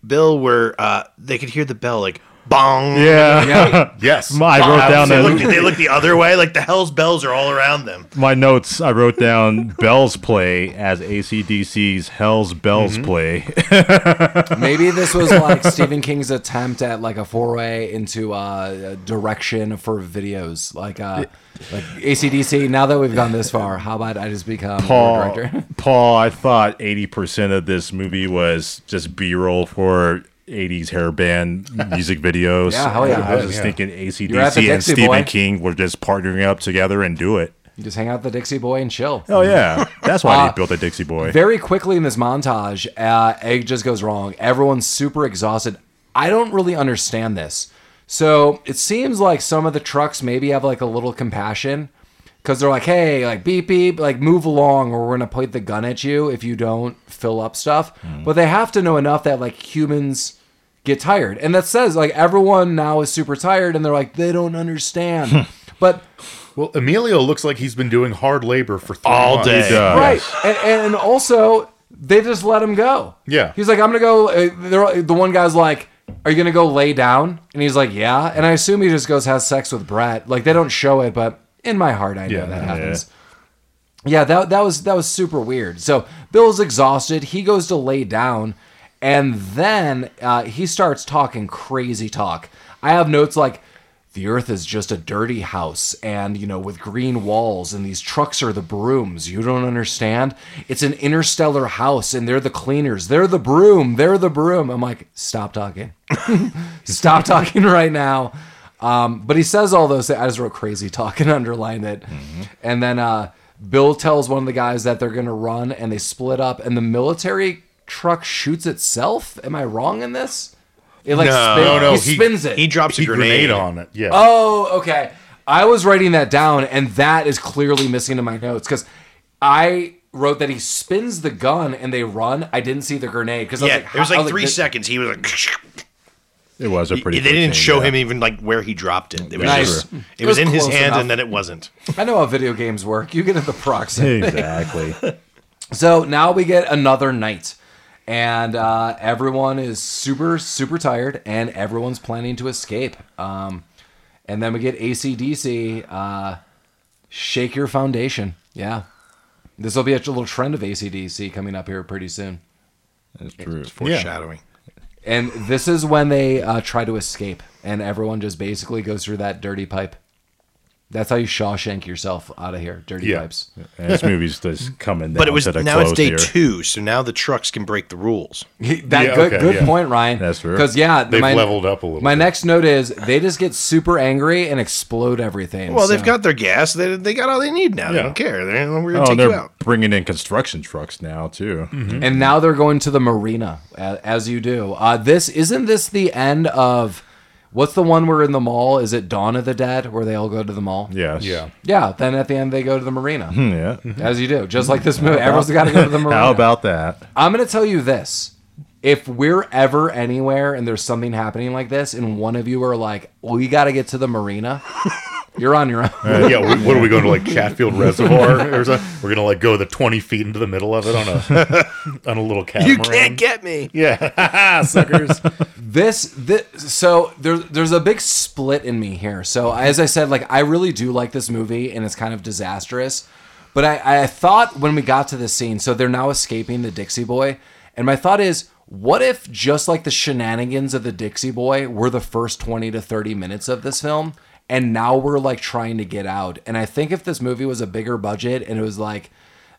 Bill were uh, they could hear the bell like bong. Yeah. Yeah. Yes. I wrote down They look, they look the other way, like the hell's bells are all around them. my notes. I wrote down Bell's play as AC/DC's Hell's Bells play. Maybe this was like Stephen King's attempt at like a foray into uh, direction for videos, like uh, like AC/DC. Now that we've gone this far, how about I just become Paul, director? Paul, I thought 80% of this movie was just B roll for 80s hair band music videos. Yeah, hell yeah. I was just Yeah. thinking You're at the AC/DC and Dixie Stephen Boy. King were just partnering up together and do it. You just hang out with the Dixie Boy and chill. Oh, yeah. That's why Uh, they built a Dixie Boy. Very quickly in this montage, uh, it just goes wrong. Everyone's super exhausted. I don't really understand this. So it seems like some of the trucks maybe have like a little compassion because they're like, hey, like beep beep, like move along, or we're gonna point the gun at you if you don't fill up stuff. But they have to know enough that like humans get tired, and that says like everyone now is super tired, and they're like they don't understand. but Well, Emilio looks like he's been doing hard labor for three All months. day. He does. Right, and, and also they just let him go. Yeah. he's like, I'm gonna go. Uh, they're- the one guy's like, Are you gonna go lay down? And he's like, Yeah. And I assume he just goes has sex with Brett. Like they don't show it, but in my heart, I know Yeah, that yeah. happens. Yeah, that that was that was super weird. So Bill's exhausted. He goes to lay down, and then uh, he starts talking crazy talk. I have notes like the Earth is just a dirty house, and you know, with green walls, and these trucks are the brooms. You don't understand. It's an interstellar house, and they're the cleaners. They're the broom. They're the broom. I'm like, stop talking. stop talking right now. Um, but he says all those things. I just wrote crazy talk and underlined it. And then uh, Bill tells one of the guys that they're going to run and they split up and the military truck shoots itself. Am I wrong in this? It like No. spin- No, no, he, he- spins it. He drops a grenade. grenade on it. Yeah. Oh, okay. I was writing that down, and that is clearly missing in my notes because I wrote that he spins the gun and they run. I didn't see the grenade because Yeah, like, it was how- I like three this- seconds. He was like, It was a pretty they quick didn't scene, show yeah. him even like where he dropped it. It was Nice. just, It it was was in his hand, enough. and then it wasn't. I know how video games work. You get at the proxy. Exactly. So now we get another night, and uh, everyone is super, super tired, and everyone's planning to escape. Um, and then we get AC/DC, uh, Shake Your Foundation. Yeah. This will be a little trend of AC/DC coming up here pretty soon. That's true. It's Foreshadowing. And this is when they uh, try to escape, and everyone just basically goes through that dirty pipe. That's how you Shawshank yourself out of here, dirty Yeah. pipes. And this movie's just coming down But it was to the now it's day here. two, so now the trucks can break the rules. That Yeah, good, okay, good yeah. point, Ryan. That's true. Because yeah, They've my, leveled up a little My bit. next note is they just get super angry and explode everything. Well, they've got their gas. They, they got all they need now. They don't care. They're, we're gonna Oh, take they're you out. bringing in construction trucks now too. and now they're going to the marina as, as you do. Uh, this isn't this the end of what's the one where in the mall? Is it Dawn of the Dead where they all go to the mall? Yes. Yeah. Yeah. Then at the end they go to the marina, hmm, Yeah. as you do, just like this movie. Everyone's got to go to the marina. How about that? I'm going to tell you this. If we're ever anywhere and there's something happening like this, and one of you are like, "We got to get to the marina," you're on your own. Uh, yeah, we, what are we going to like Chatfield Reservoir? or something? We're gonna like go the twenty feet into the middle of it on a on a little catamaran. You can't get me. yeah, suckers. this this so there's there's a big split in me here so as i said like i really do like this movie and it's kind of disastrous but i i thought when we got to this scene so they're now escaping the dixie boy and my thought is what if just like the shenanigans of the dixie boy were the first 20 to 30 minutes of this film and now we're like trying to get out and i think if this movie was a bigger budget and it was like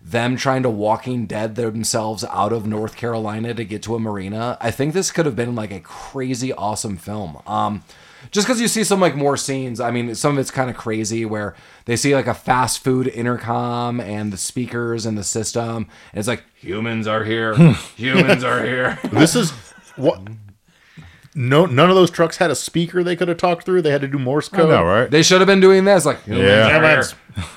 them trying to Walking Dead themselves out of North Carolina to get to a marina. I think this could have been like a crazy awesome film. Um, just because you see some like more scenes. I mean, some of it's kind of crazy where they see like a fast food intercom and the speakers and the system. And it's like humans are here, humans are here. This is what. No, none of those trucks had a speaker they could have talked through. They had to do Morse I code. know, right? They should have been doing this like humans Yeah. are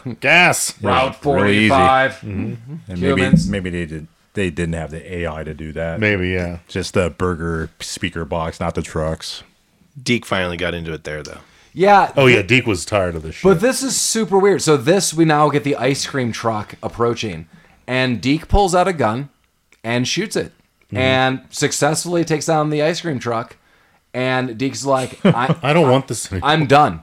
here. Gas. Route really easy. 45. Mm-hmm. And maybe Humans. maybe they did they didn't have the AI to do that. Maybe, yeah. Just the burger speaker box, not the trucks. Deke finally got into it there, though. Yeah. Oh yeah, Deke was tired of this shit. But this is super weird. So this we now get the ice cream truck approaching, and Deke pulls out a gun and shoots it, and successfully takes down the ice cream truck. And Deke's like, I, I don't want this. Anymore. I'm done.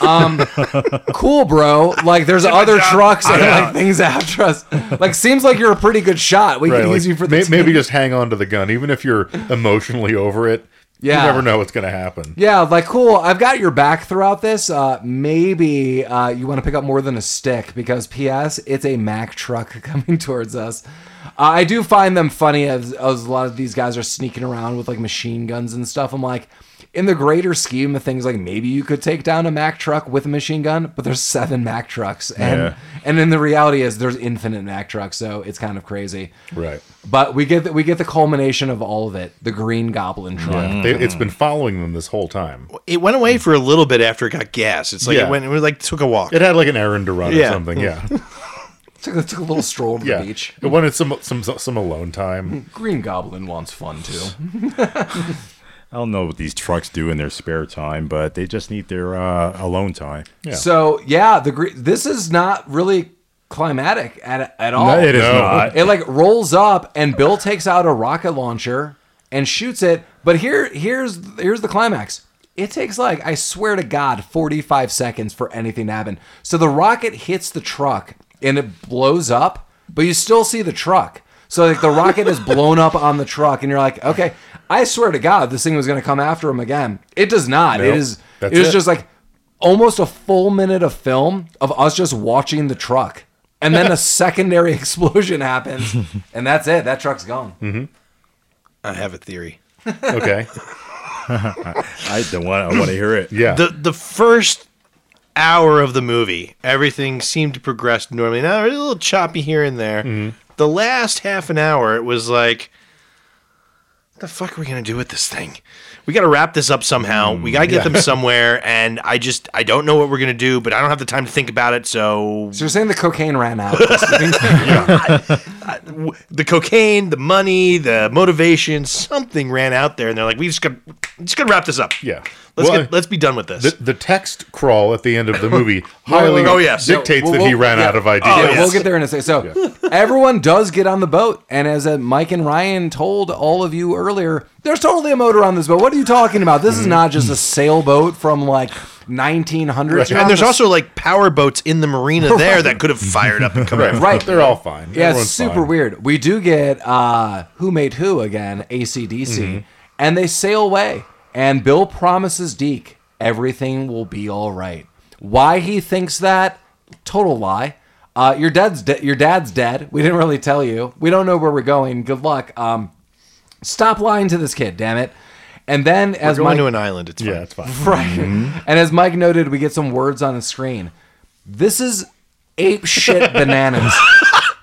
Um, cool, bro. Like, there's other trucks and like things after us. Like, seems like you're a pretty good shot. We Right, can like, use you for the may- team. maybe just hang on to the gun, even if you're emotionally over it. Yeah. you never know what's gonna happen. Yeah, like cool. I've got your back throughout this. Uh, maybe uh, you want to pick up more than a stick because P.S. It's a Mack truck coming towards us. Uh, I do find them funny as, as a lot of these guys are sneaking around with like machine guns and stuff. I'm like, in the greater scheme of things, like maybe you could take down a Mack truck with a machine gun, but there's seven Mack trucks, and Yeah. and then the reality is there's infinite Mack trucks, so it's kind of crazy. Right. But we get the, we get the culmination of all of it, the Green Goblin truck. They, it's been following them this whole time. It went away for a little bit after it got gas. It's like Yeah. it went. It was like took a walk. It had like an errand to run or something. Yeah, Took, took a little stroll to yeah. the beach. It wanted some some some alone time. Green Goblin wants fun too. I don't know what these trucks do in their spare time, but they just need their uh, alone time. Yeah. So yeah, the this is not really climatic at at all. No, it is No. not. It like rolls up and Bill takes out a rocket launcher and shoots it. But here here's here's the climax. It takes like I swear to God 45 seconds for anything to happen. So the rocket hits the truck and it blows up, but you still see the truck. So like the rocket is blown up on the truck, and you're like, okay, I swear to God, this thing was gonna come after him again. It does not. Nope. is. That's it is it. Was just like almost a full minute of film of us just watching the truck. And then a secondary explosion happens, and that's it. That truck's gone. Mm-hmm. I have a theory. Okay. I don't want. I want to hear it. Yeah. The the first hour of the movie, everything seemed to progress normally. Now a little choppy here and there. Mm-hmm. The last half an hour, it was like, what the fuck are we gonna do with this thing? We got to wrap this up somehow. we got to get them somewhere, and I just I don't know what we're gonna do, but I don't have the time to think about it. So So you're saying the cocaine ran out? w- the cocaine, the money, the motivation, something ran out there, and they're like, we just got just gotta wrap this up. Yeah. Let's Well, get let's be done with this. the, the text crawl at the end of the movie highly Oh, yes. dictates We'll- that he ran yeah. out of ideas. Oh, Yeah, yes. we'll get there in a second. So everyone does get on the boat, and as uh, Mike and Ryan told all of you earlier, there's totally a motor on this boat. What are you talking about? This is not just a sailboat from like 1900s. You're and there's the- also like power boats in the marina there that could have fired up and come Right. out. Right. They're all fine. Yeah, it's Everyone's super fine. weird. We do get uh Who Made Who again, AC/DC, Mm-hmm. and they sail away. And Bill promises Deke everything will be all right. Why he thinks that? Total lie. Uh, your dad's de- your dad's dead. We didn't really tell you. We don't know where we're going. Good luck. Um, stop lying to this kid, damn it. And then as Going Mike, to an island. It's fine. Yeah, it's fine. right, and as Mike noted, we get some words on the screen. This is ape shit bananas.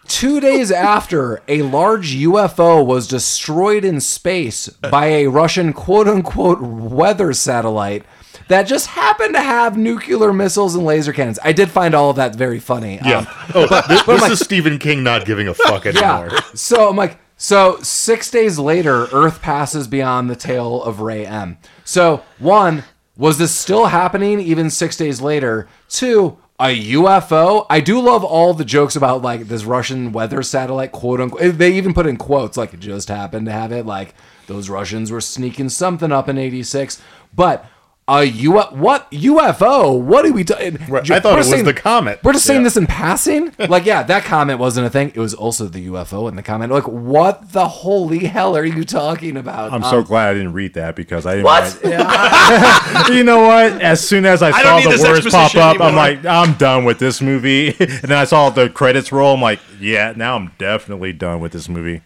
Two days after a large UFO was destroyed in space by a Russian quote unquote weather satellite that just happened to have nuclear missiles and laser cannons. I did find all of that very funny. Yeah. Um, oh, this, this is Stephen King not giving a fuck anymore. yeah. So I'm like, so six days later, Earth passes beyond the tail of Rhea-M. So one, was this still happening even six days later? Two, a UFO. I do love all the jokes about like this Russian weather satellite, quote unquote. Eh, they even put in quotes like it just happened to have it. Like those Russians were sneaking something up in '86, but. A U what UFO? What are we doing? Right, I thought it was the comet. We're just saying Yeah. this in passing. Like, yeah, that comment wasn't a thing. It was also the UFO in the comment. Like, what the holy hell are you talking about? I'm Um, so glad I didn't read that because I didn't. what? write- you know what? As soon as I don't saw need the words pop exposition up, I'm like, I'm done with this movie. and then I saw the credits roll. I'm like, yeah, now I'm definitely done with this movie.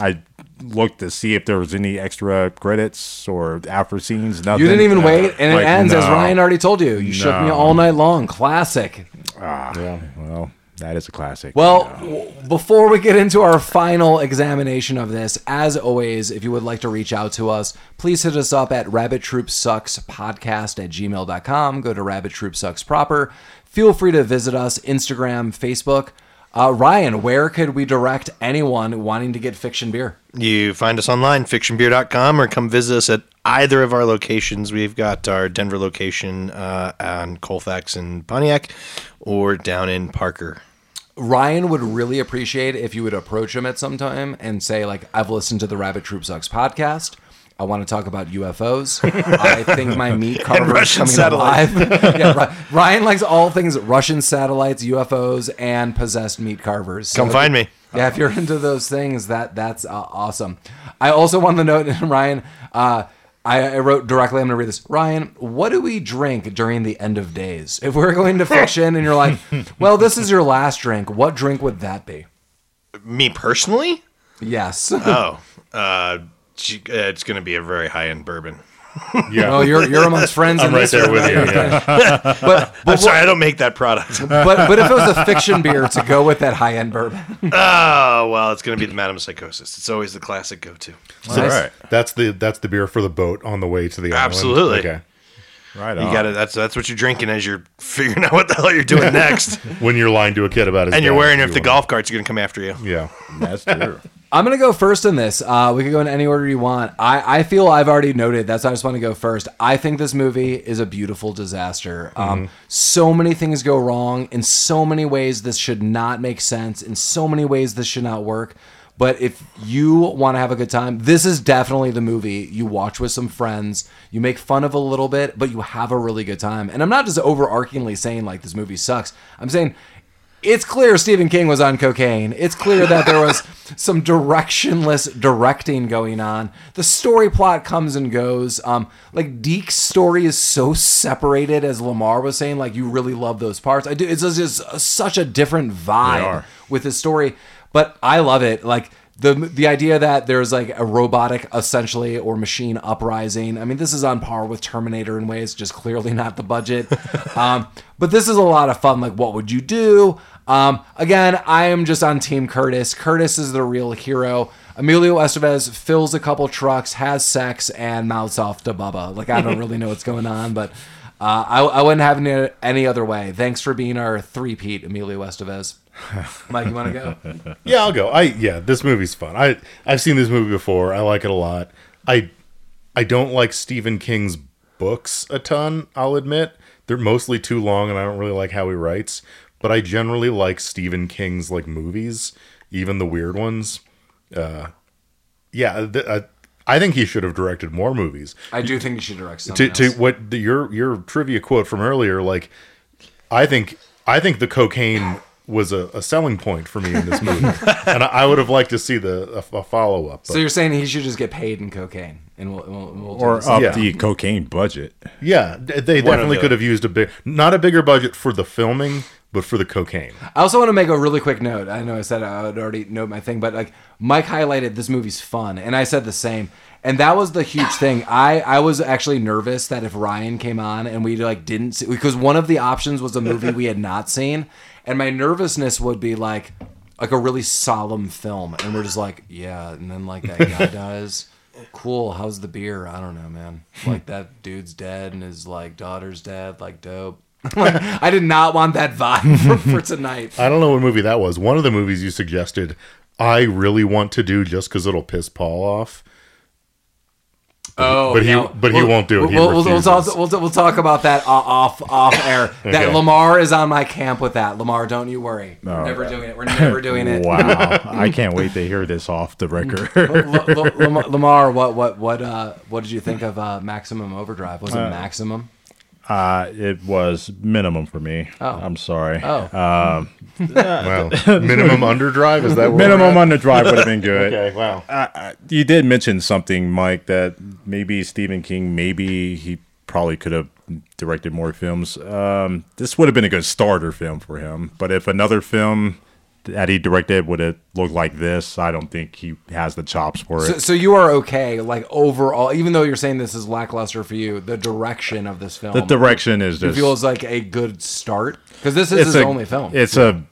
I looked to see if there was any extra credits or after scenes. Nothing. You didn't even Uh, wait, and like, it ends as. Ryan already told you. You shook me all night long. Classic. Ah, Well, that is a classic. Well, w- before we get into our final examination of this, as always, if you would like to reach out to us, please hit us up at Rabbit Troop Sucks Podcast at gmail.com. Go to Rabbit Troop Sucks proper. Feel free to visit us Instagram, Facebook. Uh, Ryan, where could we direct anyone wanting to get fiction beer? You find us online, fictionbeer.com, or come visit us at either of our locations. We've got our Denver location uh, on Colfax and Pontiac, or down in Parker. Ryan would really appreciate if you would approach him at some time and say, like, I've listened to the Rabbit Troop Sucks podcast. I want to talk about UFOs. I think my meat carver is coming satellites. alive. yeah, Ryan likes all things Russian satellites, UFOs, and possessed meat carvers. So Come find me. Yeah, if you're into those things, that that's uh, awesome. I also want to note, Ryan, uh, I, I wrote directly. I'm going to read this. Ryan, what do we drink during the end of days? If we're going to fiction, and you're like, well, this is your last drink. What drink would that be? Me personally? Yes. Oh, uh, Uh, it's going to be a very high end bourbon. Yeah. Oh, you're you're amongst friends. I'm in right this there with you. Yeah. But I'm but, sorry, I don't make that product. but but if it was a fiction beer to go with that high end bourbon, oh, well, it's going to be the Madame Psychosis. It's always the classic go to. all right, That's the that's the beer for the boat on the way to the island. Absolutely. Okay. right. You got it. That's that's what you're drinking as you're figuring out what the hell you're doing next, When you're lying to a kid about it, and you're dad, worrying you if the wanna- golf carts are going to come after you. Yeah. That's true. I'm gonna go first in this. Uh, we can go in any order you want. I, I feel I've already noted. That's why I just want to go first. I think this movie is a beautiful disaster. Um, so many things go wrong. In so many ways, this should not make sense. In so many ways, this should not work. But if you want to have a good time, this is definitely the movie you watch with some friends. You make fun of a little bit, but you have a really good time. And I'm not just overarchingly saying like this movie sucks. I'm saying it's clear Stephen King was on cocaine. It's clear that there was some directionless directing going on. The story plot comes and goes. Um, like Deke's story is so separated, as Lamar was saying. Like you really love those parts. I do. It's just such a different vibe with his story, but I love it. Like the the idea that there's like a robotic essentially or machine uprising. I mean, this is on par with Terminator in ways, just clearly not the budget. um, but this is a lot of fun. Like, what would you do? Um, again, I am just on Team Curtis. Curtis is the real hero. Emilio Estevez fills a couple trucks, has sex, and mouths off to Bubba. Like, I don't really know what's going on, but uh, I, I wouldn't have any, any other way. Thanks for being our three-peat, Emilio Estevez. Mike, you want to go? Yeah, I'll go. I yeah, this movie's fun. I I've seen this movie before. I like it a lot. I I don't like Stephen King's books a ton, I'll admit. They're mostly too long and I don't really like how he writes, but I generally like Stephen King's like movies, even the weird ones. Uh yeah, th- I, I think he should have directed more movies. I do think he should direct something to, to what the, your your trivia quote from earlier like i think i think the cocaine was a, a selling point for me in this movie, and I, I would have liked to see the a, a follow up. So you're saying he should just get paid in cocaine, and we'll, we'll, we'll or up Yeah. the cocaine budget. yeah, they One definitely could have used a big, not a bigger budget for the filming, but for the cocaine. I also want to make a really quick note. I know I said I would already note my thing, but like Mike highlighted this movie's fun, and I said the same. And that was the huge thing. I I was actually nervous that if Ryan came on and we like didn't see because one of the options was a movie we had not seen, and my nervousness would be like like a really solemn film, and we're just like yeah, and then like that guy dies. Cool. How's the beer? I don't know, man. Like that dude's dead and his like daughter's dead. Like dope. Like, I did not want that vibe for, for tonight. I don't know what movie that was. One of the movies you suggested, I really want to do just because it'll piss Paul off. Oh, But he- no. but he won't do it. He We'll, we'll, we'll, talk, we'll, we'll talk about that off off air. That Lamar is on my camp with that. Lamar, don't you worry. We're No. never doing it. We're never doing it. Wow, I can't wait to hear this off the record. L- L- Lamar, Lamar, what what what uh what did you think of uh, Maximum Overdrive? Was it Maximum? Uh, it was minimum for me. Oh. I'm sorry. Oh, Um, Wow, minimum underdrive is that where minimum we're on the would have been good. Okay, wow. Uh, uh, you did mention something, Mike, that maybe Stephen King, maybe he probably could have directed more films. Um, this would have been a good starter film for him. But if another film that he directed would it look like this, I don't think he has the chops for it. so you are okay, like overall, even though you're saying this is lackluster for you, the direction of this film, the direction is just feels like a good start because this is his a, only film. It's a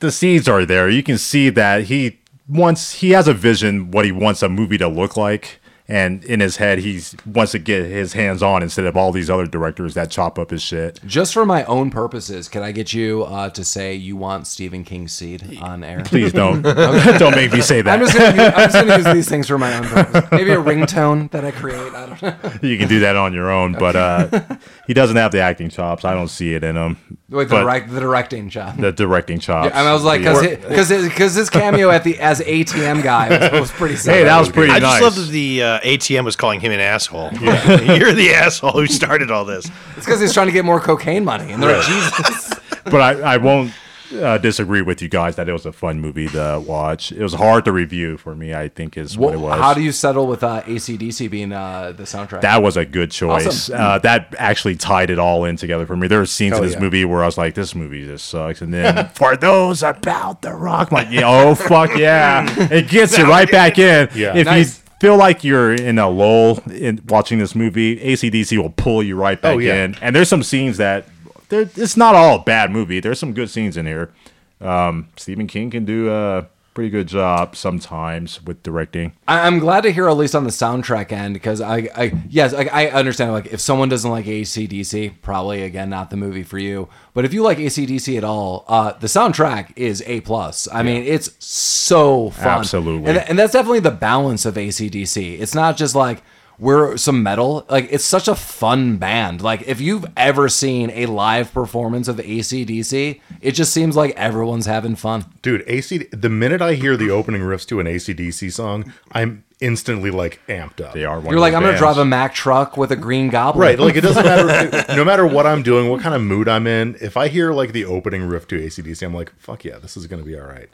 the seeds are there. You can see that he wants he has a vision what he wants a movie to look like. And in his head, he wants to get his hands on instead of all these other directors that chop up his shit. Just for my own purposes, can I get you uh, to say you want Stephen King's seed on air? Please don't don't make me say that. I'm just gonna use, I'm just gonna use these things for my own purpose. Maybe a ringtone that I create. I don't know. you can do that on your own, but uh, he doesn't have the acting chops. I don't see it in him. Wait, the, But direct, the directing job. the directing chops. and I was like, Yeah. because because his cameo at the as ATM guy was, was pretty. Sick. hey, that was pretty I nice. just love that the uh, ATM was calling him an asshole. You're the asshole who started all this. It's because he's trying to get more cocaine money, and they're like, Jesus. but I, I won't uh, disagree with you guys that it was a fun movie to watch. It was hard to review for me. I think is what it was. how do you settle with uh, AC/DC being uh, the soundtrack? that was a good choice. Awesome. Uh, that actually tied it all in together for me. There were scenes in this yeah. movie where I was like, "This movie just sucks," and then for those about the rock, I'm like, yeah, "Oh fuck yeah!" It gets you right back in. Yeah. If Nice. you feel like you're in a lull in watching this movie, AC/DC will pull you right back Oh, yeah. in. And there's some scenes that it's not all a bad movie. There's some good scenes in here. Um, Stephen King can do a pretty good job sometimes with directing. I'm glad to hear at least on the soundtrack end because I, I yes, I, I understand. Like, if someone doesn't like AC/DC, probably again not the movie for you. But if you like AC/DC at all, uh, the soundtrack is a plus. I mean, it's so fun. Absolutely. and, and that's definitely the balance of AC/DC. It's not just like we're some metal. Like, it's such a fun band. Like, if you've ever seen a live performance of AC/DC, it just seems like everyone's having fun. Dude, AC. The minute I hear the opening riffs to an AC/DC song, I'm instantly like amped up. They are. One You're of like, I'm gonna drive a Mack truck with a green goblin. Right, like it doesn't matter. no matter what I'm doing, what kind of mood I'm in. If I hear like the opening riff to AC/DC, I'm like, "Fuck yeah, this is gonna be all right."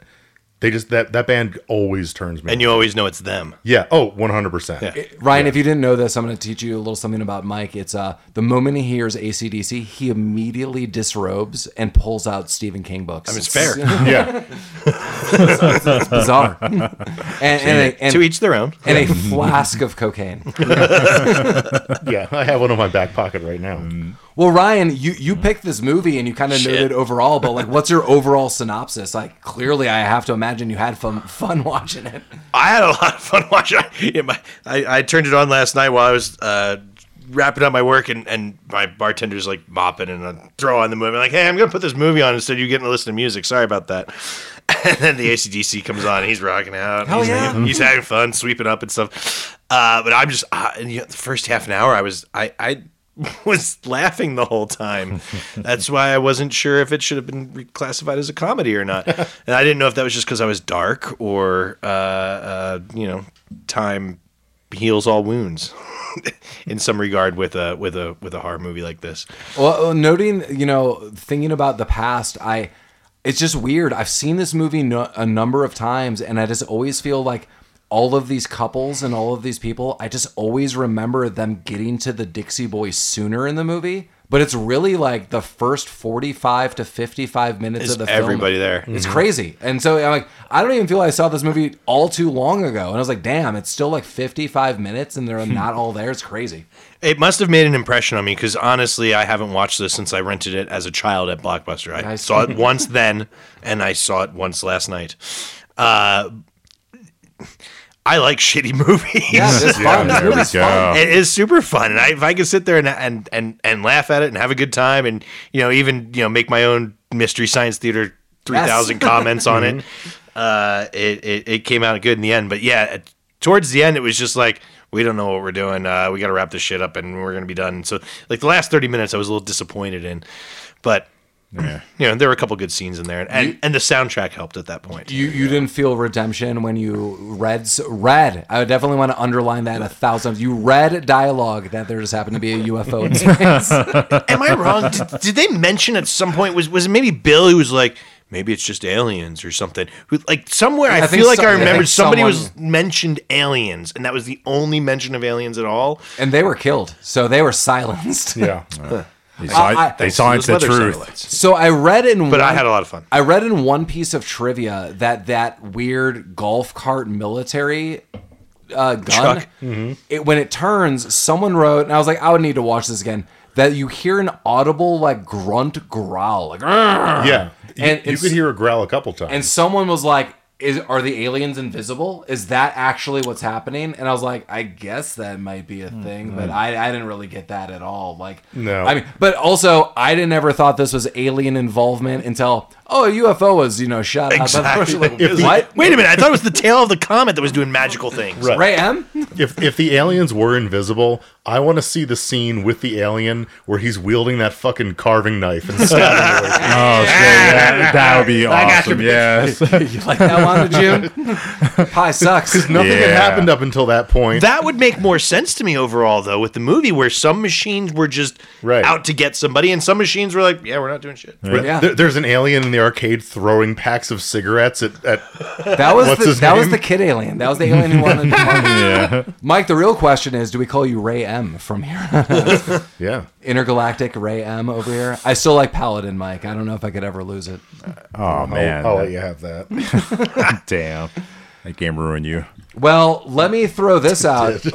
They just that that band always turns me. And you always know it's them. yeah, oh, 100. percent Ryan, if you didn't know this, I'm going to teach you a little something about Mike. It's uh, the moment he hears AC/DC, he immediately disrobes and pulls out Stephen King books. I mean, it's fair. Yeah, It's bizarre. and, and, a, and, to each their own. and a flask of cocaine. yeah. I have one in my back pocket right now. Well, Ryan, you, you picked this movie and you kind of noted overall, but like, what's your overall synopsis? Like, clearly, I have to imagine you had fun, fun watching it. I had a lot of fun watching. it. My, I, I turned it on last night while I was uh, wrapping up my work, and, and my bartender's like mopping, and I throw on the movie. I'm like, hey, I'm gonna put this movie on instead of you getting to listen to music. Sorry about that. And then the AC/DC comes on, and he's rocking out. Hell he's, yeah. he's having fun, sweeping up and stuff. Uh, but I'm just, uh, and, you know, the first half an hour, I was, I, I was laughing the whole time. That's why I wasn't sure if it should have been reclassified as a comedy or not. And I didn't know if that was just because I was dark or, uh, uh, you know, time heals all wounds in some regard with a with a with a horror movie like this. Well, uh, noting, you know, thinking about the past, I it's just weird. I've seen this movie no, a number of times, and I just always feel like all of these couples and all of these people, I just always remember them getting to the Dixie Boys sooner in the movie. But it's really like the first 45 to 55 minutes Is of the film. everybody there. It's crazy. And so I'm like, I don't even feel I saw this movie all too long ago. And I was like, damn, it's still like 55 minutes and they're not all there. It's crazy. It must have made an impression on me because honestly, I haven't watched this since I rented it as a child at Blockbuster. I Nice. saw it once then, and I saw it once last night. Uh, I like shitty movies. Yeah, it's fun. This there we go. It is super fun, and I, if I can sit there and, and and and laugh at it and have a good time, and you know, even you know, make my own mystery science theater three thousand comments on it, uh, it, it it came out good in the end. But yeah, at- towards the end, it was just like we don't know what we're doing. Uh, we got to wrap this shit up, and we're gonna be done. So like the last thirty minutes, I was a little disappointed in, but. Yeah. You know, there were a couple good scenes in there, and, and, and the soundtrack helped at that point. You you didn't feel redemption when you read s- read. I would definitely want to underline that a thousand. You read dialogue that there just happened to be a UFO in space. Am I wrong? Did, did they mention at some point was was it maybe Bill who was like maybe it's just aliens or something? Like somewhere I, I feel like so- I I remembered think somebody was mentioned aliens and that was the only mention of aliens at all. and they were killed, so they were silenced. Yeah. They, si- I- they silenced the truth. satellites. So I read in But I one- had a lot of fun. I read in one piece of trivia that that weird golf cart military uh, gun, Truck. it, when it turns, someone wrote, and I was like, I would need to watch this again. That you hear an audible like grunt growl, like, "Argh!" Yeah. You, And you it's- could hear a growl a couple times. and someone was like, "Is are the aliens invisible? Is that actually what's happening?" And I was like, "I guess that might be a hmm. thing, hmm. but I, I didn't really get that at all." Like, No. I mean, but also I didn't ever thought this was alien involvement until oh, a UFO was you know shot out. Exactly. Like, If the- what? Wait a minute, I thought it was the tail of the comet that was doing magical things. Right. Rhea-M? if if the aliens were invisible, I want to see the scene with the alien where he's wielding that fucking carving knife and stabbing. Oh, shit, that, that would be awesome. Yes. you like that one, June? Pie sucks. Nothing had Yeah. happened up until that point. That would make more sense to me overall, though, with the movie where some machines were just Right. out to get somebody, and some machines were like, "Yeah, we're not doing shit." But Yeah. there- there's an alien in the arcade throwing packs of cigarettes at, at That was What's the, his that was the kid alien. That was the alien who wanted to yeah. Mike, the real question is, do we call you Ray M from here? yeah. Intergalactic Rhea-M over here. I still like Paladin, Mike. I don't know if I could ever lose it. Oh, man. I'll, I'll let you have that. Damn. That game ruined you. Well, let me throw this out.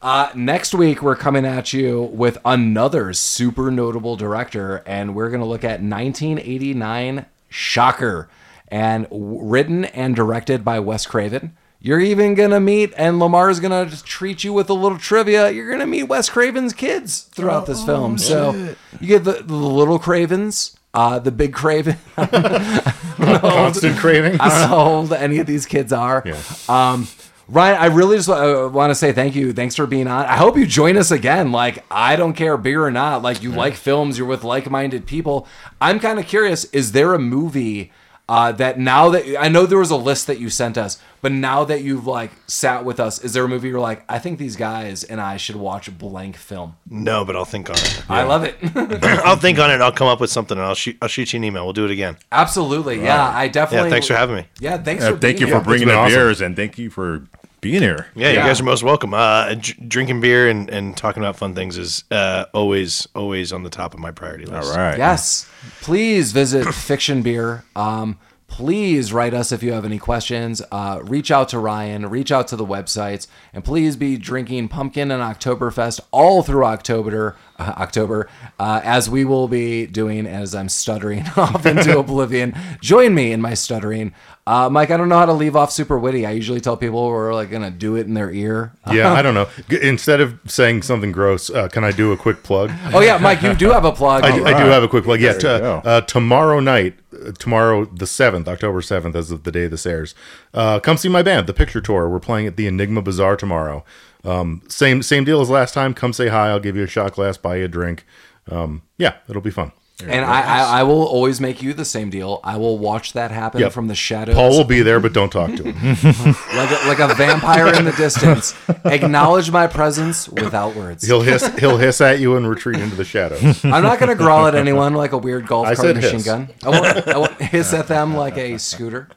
Uh, next week, we're coming at you with another super notable director, and we're going to look at 1989 Shocker, and w- written and directed by Wes Craven. You're even going to meet, and Lamar's going to treat you with a little trivia. You're going to meet Wes Craven's kids throughout this film. So you get the, the little Cravens, uh, the big Craven. Constant cravings. I don't know how old any of these kids are. Yeah. Um, Ryan, I really just uh, want to say thank you. Thanks for being on. I hope you join us again. Like, I don't care, big or not. Like, you like films, you're with like minded people. I'm kind of curious is there a movie uh, that now that I know there was a list that you sent us, but now that you've like sat with us, is there a movie you're like, I think these guys and I should watch blank film? No, but I'll think on it. I love it. I'll think on it. and I'll come up with something, and I'll shoot. I'll shoot you an email. We'll do it again. Absolutely. Yeah, I definitely. Yeah, thanks for having me. Yeah, thanks Uh, for thank you being for here. bringing been the awesome. beers and thank you for being here. Yeah, you guys are most welcome. Uh, dr- drinking beer and, and talking about fun things is uh, always always on the top of my priority list. All right. Yes. Please visit Fiction Beer. Um, please write us if you have any questions. Uh, reach out to Ryan, reach out to the websites, and please be drinking pumpkin and Oktoberfest all through October. Uh, October, uh, as we will be doing as I'm stuttering off into oblivion. Join me in my stuttering. Uh, Mike, I don't know how to leave off super witty. I usually tell people we're like gonna do it in their ear. yeah, I don't know. G- Instead of saying something gross, uh, can I do a quick plug? Oh yeah, Mike, you do have a plug. I do, I do have a quick plug. Yeah, t- uh, tomorrow night, uh, tomorrow the seventh, October seventh, as of the day this airs. Uh, come see my band, the Picture Tour. We're playing at the Enigma Bazaar tomorrow. Um, same same deal as last time. Come say hi. I'll give you a shot glass, buy you a drink. Um, yeah, it'll be fun. And I, I, I will always make you the same deal. I will watch that happen Yep. from the shadows, Paul will be there, but don't talk to him. like a, like a vampire in the distance. Acknowledge my presence without words. He'll hiss. He'll hiss at you and retreat into the shadows. I'm not gonna growl at anyone like a weird golf I cart said machine hiss. gun. I won't, I won't hiss at them like a scooter.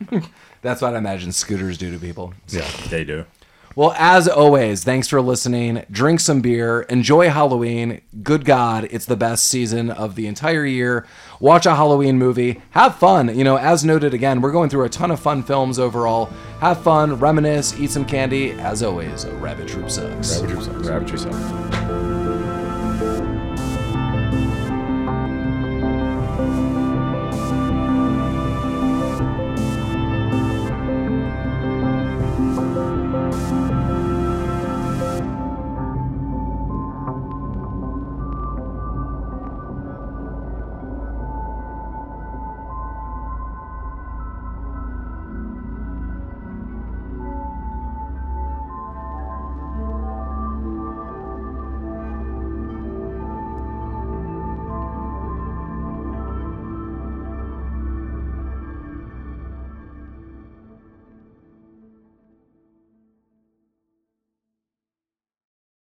That's what I imagine scooters do to people. Yeah. They do. Well, as always, thanks for listening. Drink some beer. Enjoy Halloween. Good God, it's the best season of the entire year. Watch a Halloween movie. Have fun. You know, as noted again, we're going through a ton of fun films overall. Have fun, reminisce, eat some candy. As always, a rabbit troop sucks. Rabbit Troop sucks. Rabbit yourself.